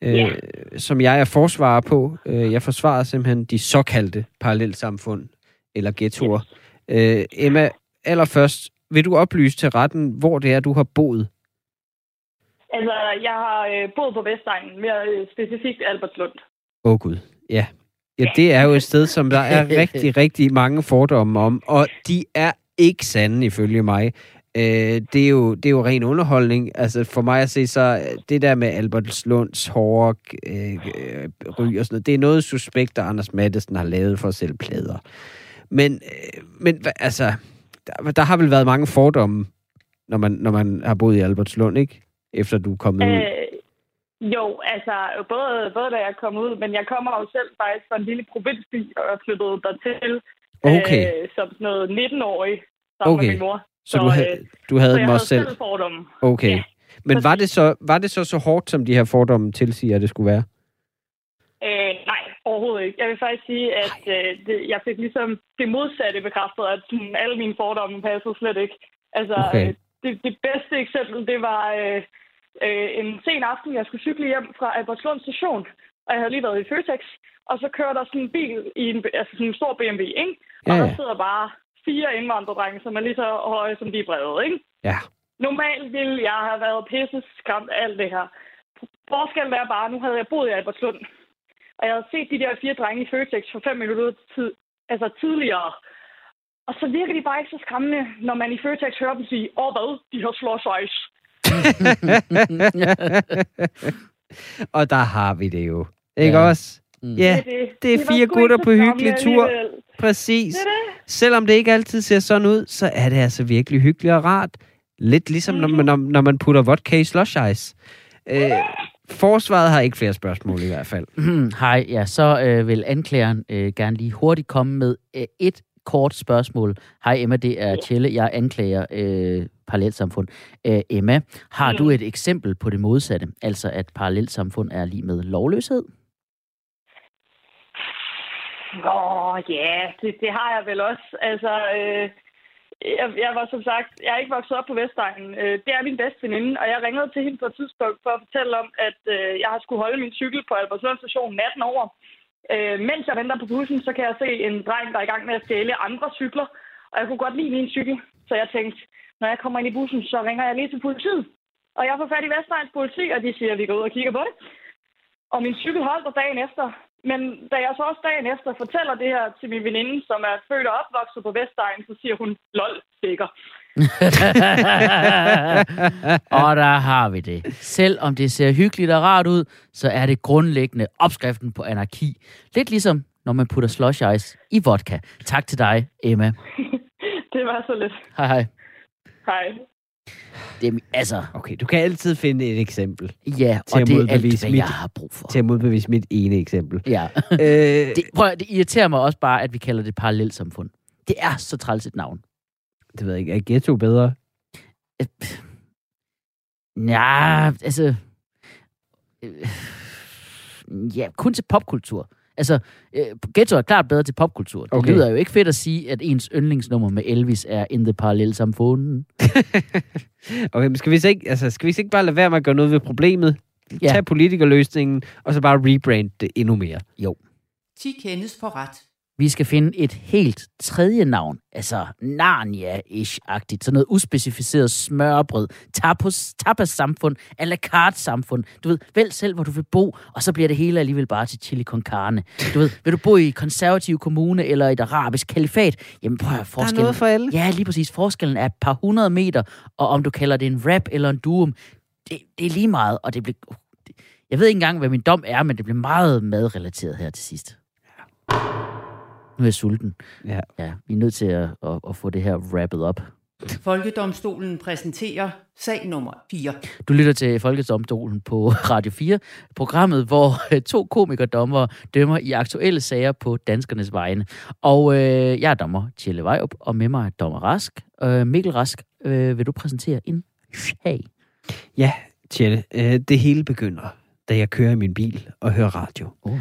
øh, Ja. som jeg er forsvarer på. Øh, jeg forsvarer simpelthen de såkaldte parallelsamfund, eller ghettoer. Øh, Emma, allerførst, vil du oplyse til retten, hvor det er, du har boet? Altså, jeg har øh, boet på Vestegnen, mere øh, specifikt Albertslund. Åh oh, gud, ja. Ja, det er jo et sted, som der er rigtig, rigtig mange fordomme om, og de er ikke sande ifølge mig. Øh, det, er jo, det er jo ren underholdning. Altså for mig at se, så øh, det der med Albertslunds hårde øh, øh, ry og sådan noget, det er noget suspekt, der Anders Mattesen har lavet for at sælge plader. Men, øh, men altså, der, der har vel været mange fordomme, når man, når man har boet i Albertslund, ikke? Efter du er kommet ud. Øh, jo, altså, både, både da jeg kom ud, men jeg kommer jo selv faktisk fra en lille provinsby, og jeg flyttede dertil Okay, øh, som sådan noget 19-årig sammen Okay. med min mor. så du, øh, havde, du havde så dem også havde selv? fordomme. Okay. Ja, Men var det, så, var det så så hårdt, som de her fordomme tilsiger, at det skulle være? Øh, nej, overhovedet ikke. Jeg vil faktisk sige, at øh, det, jeg fik ligesom det modsatte bekræftet, at sådan, alle mine fordomme passede slet ikke. Altså, Okay. øh, det, det bedste eksempel, det var øh, øh, en sen aften, jeg skulle cykle hjem fra Albertslund station, og jeg havde lige været i Føtex, og så kører der sådan en bil i en, altså sådan en stor BMW, ikke? Og Ja, der sidder bare fire indvandrerdrenge, som er lige så høje som de er brede, ikke? Ja. Normalt ville jeg have været pisse skræmt af alt det her. Forskellen er bare, nu havde jeg boet i Albertslund, og jeg havde set de der fire drenge i Føtex for fem minutter tid, altså tidligere. Og så virker de bare ikke så skræmmende, når man i Føtex hører dem sige, åh hvad, de har slush eyes. og der har vi det jo. Ikke Ja. også? Mm. Ja, det er fire gutter på hyggelig tur. alligevel. præcis. Det det. Selvom det ikke altid ser sådan ud, så er det altså virkelig hyggeligt og rart. Lidt ligesom, når man, når, når man putter vodka i slush ice. Øh, forsvaret har ikke flere spørgsmål i hvert fald. Hej, ja, så øh, vil anklageren øh, gerne lige hurtigt komme med øh, et kort spørgsmål. Hej Emma, det er Tjelle, jeg anklager øh, parallelsamfund. Øh, Emma, har du et eksempel på det modsatte, altså at parallelsamfund er lige med lovløshed? Åh, ja, det, det har jeg vel også. Altså, øh, jeg, jeg var som sagt, jeg er ikke vokset op på Vestegnen. Øh, det er min bedste veninde, og jeg ringede til hende på et tidspunkt for at fortælle om, at øh, jeg har skulle holde min cykel på Albertslund station natten over. Øh, mens jeg venter på bussen, så kan jeg se en dreng, der er i gang med at stjæle andre cykler, og jeg kunne godt lide min cykel. Så jeg tænkte, når jeg kommer ind i bussen, så ringer jeg lige til politiet. Og jeg får fat i Vestegns politi, og de siger, at vi går ud og kigger på det. Og min cykel holdt der dagen efter. Men da jeg så også dagen efter fortæller det her til min veninde, som er født og opvokset på Vestegn, så siger hun, lol, sikker. og der har vi det. Selvom det ser hyggeligt og rart ud, så er det grundlæggende opskriften på anarki. Lidt ligesom når man putter slush ice i vodka. Tak til dig, Emma. Det var så lidt. Hej, hej. Hej. Det altså, Okay, du kan altid finde et eksempel ja, Til og at det er alt, modbevise hvad mit- jeg har brug for. til at modbevise mit ene eksempel. Ja. øh, Det, prøv, det irriterer mig også bare, at vi kalder det parallelsamfund. Det er så træls et navn. det ved jeg ikke. Er ghetto bedre? Ja, altså... øh, Ja, kun til popkultur. Altså, øh, Ghetto er klart bedre til popkultur. Det Okay. lyder jo ikke fedt at sige, at ens yndlingsnummer med Elvis er In the Parallel Samfund. Okay, men skal vi, så ikke, altså, skal vi så ikke bare lade være med at gøre noget ved problemet? Ja. Tag politikerløsningen, og så bare rebrand det endnu mere. 10 kendes for ret. Vi skal finde et helt tredje navn. Altså Narnia-ish-agtigt. Sådan noget uspecificeret smørbrød. Tapas, tapas-samfund. A la carte-samfund. Du ved, vælg selv, hvor du vil bo, og så bliver det hele alligevel bare til chili con carne. Du ved, vil du bo i konservativ kommune eller et arabisk kalifat? Jamen prøv at høre, Der er forskellen... noget for alle. Ja, lige præcis. Forskellen er et par hundrede meter, og om du kalder det en rap eller en duum, det, det er lige meget, og det bliver... det- Jeg ved ikke engang, hvad min dom er, men det bliver meget madrelateret her til sidst. Nu er jeg sulten. Ja. Ja, vi er nødt til at, at, at få det her wrappet op. Folkedomstolen præsenterer sag nummer 4. Du lytter til Folkedomstolen på Radio 4, programmet, hvor øh, to komikerdommere dømmer i aktuelle sager på danskernes vegne. Og øh, jeg er dommer Tjelle Vejrup, og med mig er dommer Rask. Øh, Mikkel Rask, øh, vil du præsentere en sag? Ja, Tjelle, øh, det hele begynder, da jeg kører i min bil og hører radio. Oh.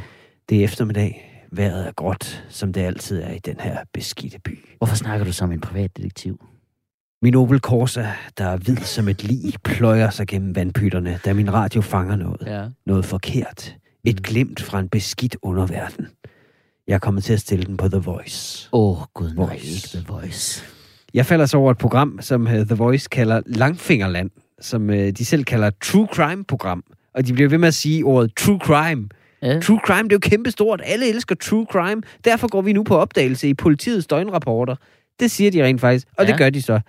Det er eftermiddag. Vejret er gråt, som det altid er i den her beskidte by. Hvorfor snakker du som en privatdetektiv? Min Opel Corsa, der er hvid som et lig, pløjer sig gennem vandpytterne, da min radio fanger noget. Ja. Noget forkert. Et Mm. glimt fra en beskidt underverden. Jeg er kommet til at stille den på The Voice. Åh, oh, gud nej, Voice. ikke The Voice. Jeg falder så over et program, som uh, The Voice kalder Langfingerland, som uh, de selv kalder True Crime-program. Og de bliver ved med at sige ordet True Crime. Ja. True Crime, det er jo kæmpestort. Alle elsker True Crime. Derfor går vi nu på opdagelse i politiets døgnrapporter. Det siger de rent faktisk, og ja. Det gør de så.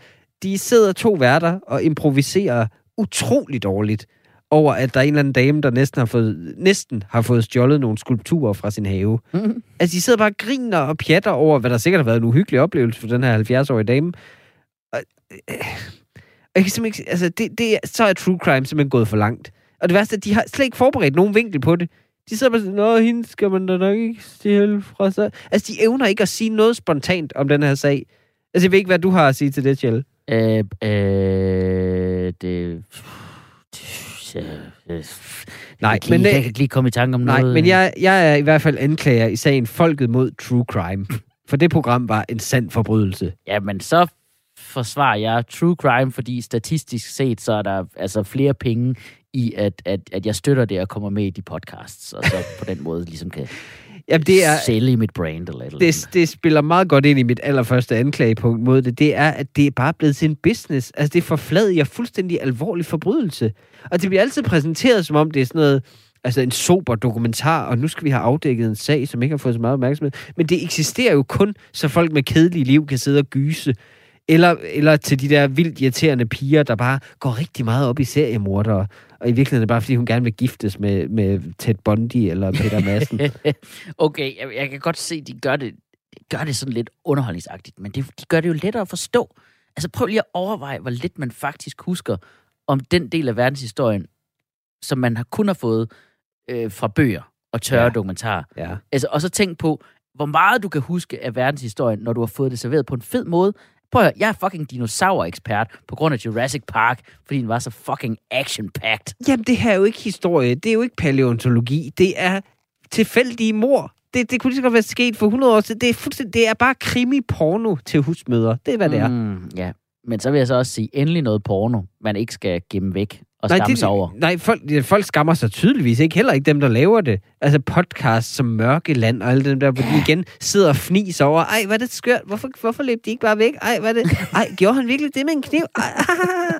De sidder to værter og improviserer utrolig dårligt over, at der er en eller anden dame, der næsten har fået, næsten har fået stjålet nogle skulpturer fra sin have. Mhm. Altså, de sidder bare og griner og pjatter over, hvad der sikkert har været en uhyggelig oplevelse for den her 70-årige dame. Og, øh, jeg kan simpelthen ikke, altså, det, det, så er true crime simpelthen gået for langt. Og det værste er, at de har slet ikke forberedt nogen vinkel på det. De sidder bare sådan, Nå, hende skal man da nok ikke stjæle fra sig. Altså, de evner ikke at sige noget spontant om den her sag. Altså, jeg ved ikke, hvad du har at sige til det, Kjell. Øh, øh, det... Ja, øh, Nej, jeg kan, men lige, det- jeg kan ikke lige komme i tanke om Nej, noget. men jeg, jeg er i hvert fald anklager i sagen Folket mod True Crime. For det program var en sand forbrydelse. Ja, men så forsvarer jeg true crime, fordi statistisk set, så er der altså flere penge i, at, at, at jeg støtter det og kommer med i de podcasts, og så på den måde ligesom kan Jamen, det er, sælge mit brand eller et eller det, andet. det spiller meget godt ind i mit allerførste anklagepunkt mod det. Det er, at det er bare blevet til en business. Altså, det er forfladiger fuldstændig alvorlig forbrydelse. Og det bliver altid præsenteret, som om det er sådan noget altså en sober dokumentar, og nu skal vi have afdækket en sag, som ikke har fået så meget opmærksomhed. Men det eksisterer jo kun, så folk med kedelige liv kan sidde og gyse. Eller, eller til de der vildt irriterende piger, der bare går rigtig meget op i seriemordere. Og i virkeligheden er det bare, fordi hun gerne vil giftes med, med Ted Bundy eller Peter Madsen. okay, jeg, jeg kan godt se, at de gør det, de gør det sådan lidt underholdningsagtigt, men det, de gør det jo lettere at forstå. Altså prøv lige at overveje, hvor lidt man faktisk husker om den del af verdenshistorien, som man har kun har fået øh, fra bøger og tørre Ja. ja. dokumentarer. ja. Altså, og så tænk på, hvor meget du kan huske af verdenshistorien, når du har fået det serveret på en fed måde. Prøv at høre, jeg er fucking dinosaur-ekspert på grund af Jurassic Park, fordi den var så fucking action-packed. Jamen, det her er jo ikke historie. Det er jo ikke paleontologi. Det er tilfældige mor. Det, det kunne lige så godt være sket for 100 år siden. Det er, fuldstændig, det er bare krimi-porno til husmøder. Det er, hvad det er. Mm, ja, men så vil jeg så også sige, endelig noget porno, man ikke skal gemme væk og skamme det, sig over. nej folk, folk skammer sig tydeligvis ikke. Heller ikke dem, der laver det. Altså podcast som Mørkeland og alle dem der, hvor de igen sidder og fniser over, ej, hvad er det skørt? Hvorfor, hvorfor løb de ikke bare væk? Ej, hvad er det? Ej, gjorde han virkelig det med en kniv? Ej,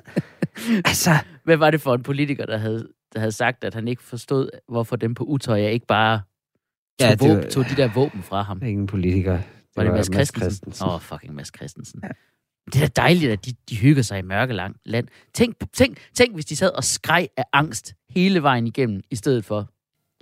altså, Hvad var det for en politiker, der havde, der havde sagt, at han ikke forstod, hvorfor dem på Utøya ikke bare tog, Ja, det våben, var- tog de der våben fra ham? ingen politiker. Var det Mads Christensen? Åh, oh, fucking Mads Christensen. Ja. Det er da dejligt, at de, de hygger sig i mørkelang land. Tænk, tænk, tænk, hvis de sad og skreg af angst hele vejen igennem, i stedet for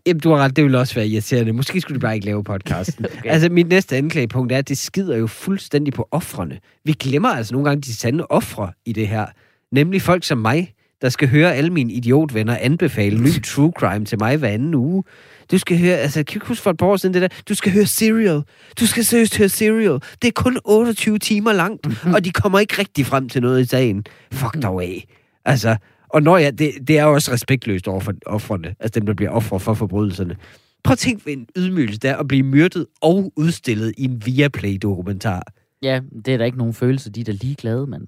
Jamen, du har ret, det ville også være irriterende. Måske skulle du bare ikke lave podcasten. okay. Altså, mit næste anklagepunkt er, at det skider jo fuldstændig på offrene. Vi glemmer altså nogle gange de sande ofre i det her. Nemlig folk som mig, der skal høre alle mine idiotvenner anbefale ny true crime til mig hver anden uge. Du skal høre, altså, kan du huske for et par år siden det der? Du skal høre Serial. Du skal seriøst høre Serial. Det er kun 28 timer langt, mm-hmm. og de kommer ikke rigtig frem til noget i sagen. Fuck dog af. Altså, og når jeg, det, det er jo også respektløst over for offrene, altså dem, der bliver ofre for forbrydelserne. Prøv at tænke, hvad en ydmygelse der at blive myrdet og udstillet i en Viaplay-dokumentar. Ja, det er der ikke nogen følelse, de er da ligeglade, mand.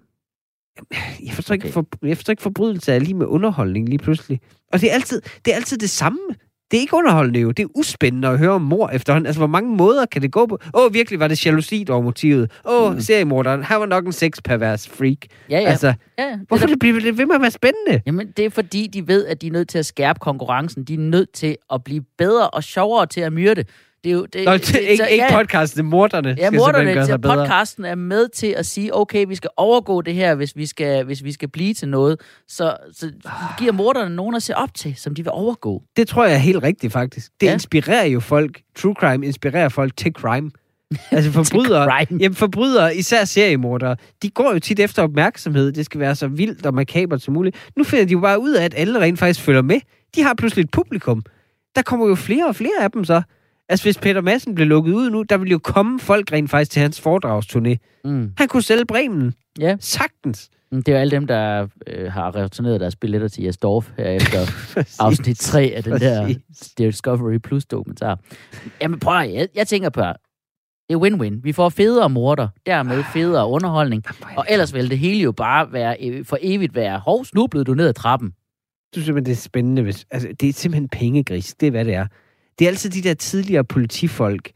Jeg forstår, okay. ikke, for, jeg forstår ikke forbrydelse er lige med underholdning lige pludselig. Og det er altid det, er altid det samme. Det er ikke underholdende jo. Det er uspændende at høre om mor efterhånden. Altså, hvor mange måder kan det gå på? Åh, oh, virkelig var det jalousi, der var motivet. Åh, oh, mm. seriemorderen, han var nok en sexpervers freak. Ja, ja. Altså, ja, det hvorfor der- det bliver det ved med at være spændende? Jamen, det er fordi, de ved, at de er nødt til at skærpe konkurrencen. De er nødt til at blive bedre og sjovere til at myrde. Det er jo, det, Nå, det, det, ikke, så- ikke podcasten, morderne Ja, morderne gøre til sig bedre. podcasten er med til at sige, okay, vi skal overgå det her, hvis vi skal, hvis vi skal blive til noget. Så, så giver morderne nogen at se op til, som de vil overgå. Det tror jeg er helt rigtigt, faktisk. Det Ja. ja. inspirerer jo folk. True crime inspirerer folk til crime. Altså forbrydere, jamen forbrydere, især seriemordere, de går jo tit efter opmærksomhed. Det skal være så vildt og makabert som muligt. Nu finder de jo bare ud af, at alle rent faktisk følger med. De har pludselig et publikum. Der kommer jo flere og flere af dem så. Altså hvis Peter Madsen blev lukket ud nu, der ville jo komme folk rent faktisk til hans foredragsturné. Mm. Han kunne sælge Bremen. Ja, Sagtens. det er jo alle dem, der øh, har returneret deres billetter til Jes Dorf her efter afsnit 3 af den der. Discovery Plus dokumentar. Jamen prøv at, jeg, jeg tænker på, det er win-win. Vi får federe morder, dermed federe underholdning. Og ellers vil det hele jo bare være, øh, for evigt være, hov, snublede du ned ad trappen. Du synes simpelthen, det er spændende. Hvis, altså, det er simpelthen pengegris. Det er, hvad det er. Det er altid de der tidligere politifolk,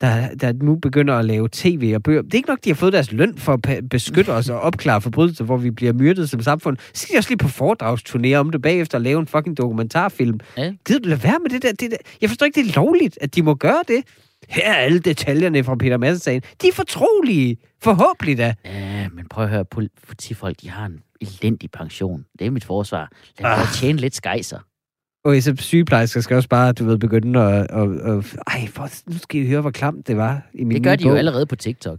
der, der nu begynder at lave tv og bøger. Det er ikke nok, de har fået deres løn for at beskytte os og opklare forbrydelser, hvor vi bliver myrdet som samfund. Så skal de også lige på foredragsturnéer om det bagefter og lave en fucking dokumentarfilm. Ja. Gider du lade være med det der, det der? Jeg forstår ikke, det er lovligt, at de må gøre det. Her er alle detaljerne fra Peter Madsen-sagen. De er fortrolige. Forhåbentlig da. Ja, men prøv at høre, pol- politifolk, de har en elendig pension. Det er mit forsvar. Lad mig ah. tjene lidt skejser. Og så sygeplejersker skal også bare, du ved, begynde at... at, at ej, for, nu skal I høre, hvor klamt det var i min Det gør de jo bog. allerede på TikTok.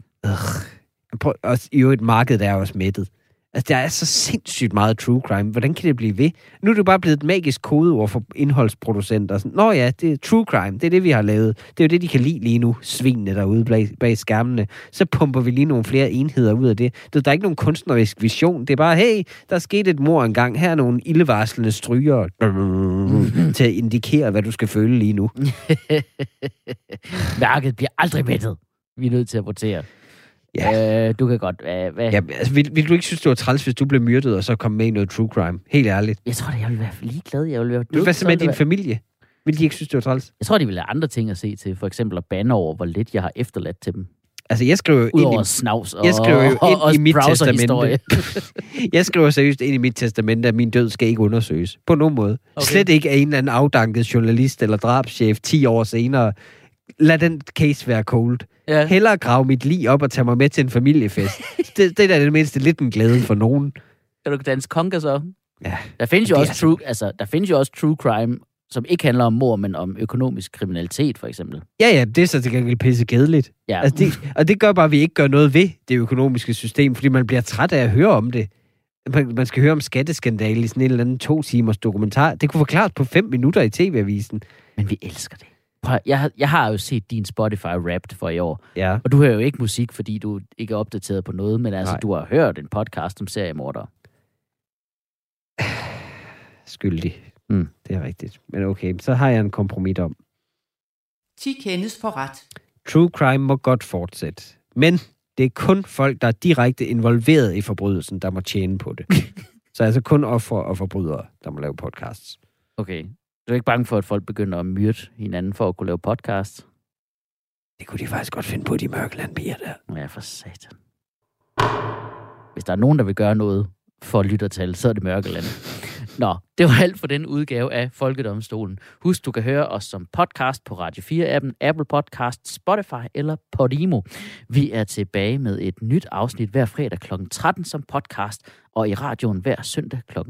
Prøv, også, I øvrigt, markedet er også mættet. Altså, der er så sindssygt meget true crime. Hvordan kan det blive ved? Nu er det bare blevet et magisk kodeord for indholdsproducenter. Sådan, Nå ja, det er true crime. Det er det, vi har lavet. Det er jo det, de kan lide lige nu. Svinene derude bag, bag skærmene. Så pumper vi lige nogle flere enheder ud af det. Der er ikke nogen kunstnerisk vision. Det er bare, hey, der er sket et mor engang. Her er nogle ildevarslende stryger til at indikere, hvad du skal føle lige nu. Værket bliver aldrig mættet. Vi er nødt til at votere. Ja. Øh, du kan godt... Øh, hvad? Ja, altså, vil, vil du ikke synes, det var træls, hvis du blev myrdet, og så kom med i noget true crime? Helt ærligt. Jeg tror, at jeg vil være ligeglad. Jeg vil være Hvad nødt så med din være- familie? Vil de ikke synes, det var træls? Jeg tror, de vil have andre ting at se til. For eksempel at bande over, hvor lidt jeg har efterladt til dem. Altså, jeg skriver jo ind Udover i, snavs og, jeg skriver jo og, ind og i mit browserhistorie. jeg skriver seriøst ind i mit testamente, at min død skal ikke undersøges. På nogen måde. Okay. Slet ikke af en eller anden afdanket journalist eller drabschef 10 år senere. Lad den case være cold. ja. Hellere grave mit lig op og tage mig med til en familiefest. det, det er da det mindste lidt en glæde for nogen. Kan du danse konga så? Ja. Der findes jo Det er også true, altså, der findes jo også true crime, som ikke handler om mord, men om økonomisk kriminalitet, for eksempel. Ja, ja, det er så til gengæld pisse kedeligt. Ja. Altså det, og det gør bare, at vi ikke gør noget ved det økonomiske system, fordi man bliver træt af at høre om det. Man, man skal høre om skatteskandale i sådan en eller anden to timers dokumentar. Det kunne forklares på fem minutter i tv-avisen. Men vi elsker det. Jeg, har- jeg har jo set din Spotify Wrapped for i år, Ja. og du hører jo ikke musik, fordi du ikke er opdateret på noget, men altså, Nej. du har hørt en podcast om seriemordere. Skyldig. Mm. Det er rigtigt. Men okay, så har jeg en kompromis om. 10 kendes for ret. True crime må godt fortsætte. Men det er kun folk, der er direkte involveret i forbrydelsen, der må tjene på det. så altså kun ofre og forbrydere, der må lave podcasts. Okay. Du er ikke bange for, at folk begynder at myrde hinanden for at kunne lave podcast? Det kunne de faktisk godt finde på, de mørkelandbier der. Ja, for satan. Hvis der er nogen, der vil gøre noget for lyttertal, så er det Mørkeland. Nå, det var alt for den udgave af Folkedomstolen. Husk, du kan høre os som podcast på Radio 4-appen, Apple Podcast, Spotify eller Podimo. Vi er tilbage med et nyt afsnit hver fredag kl. 13 som podcast, og i radioen hver søndag kl. 20.05.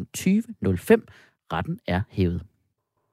Retten er hævet.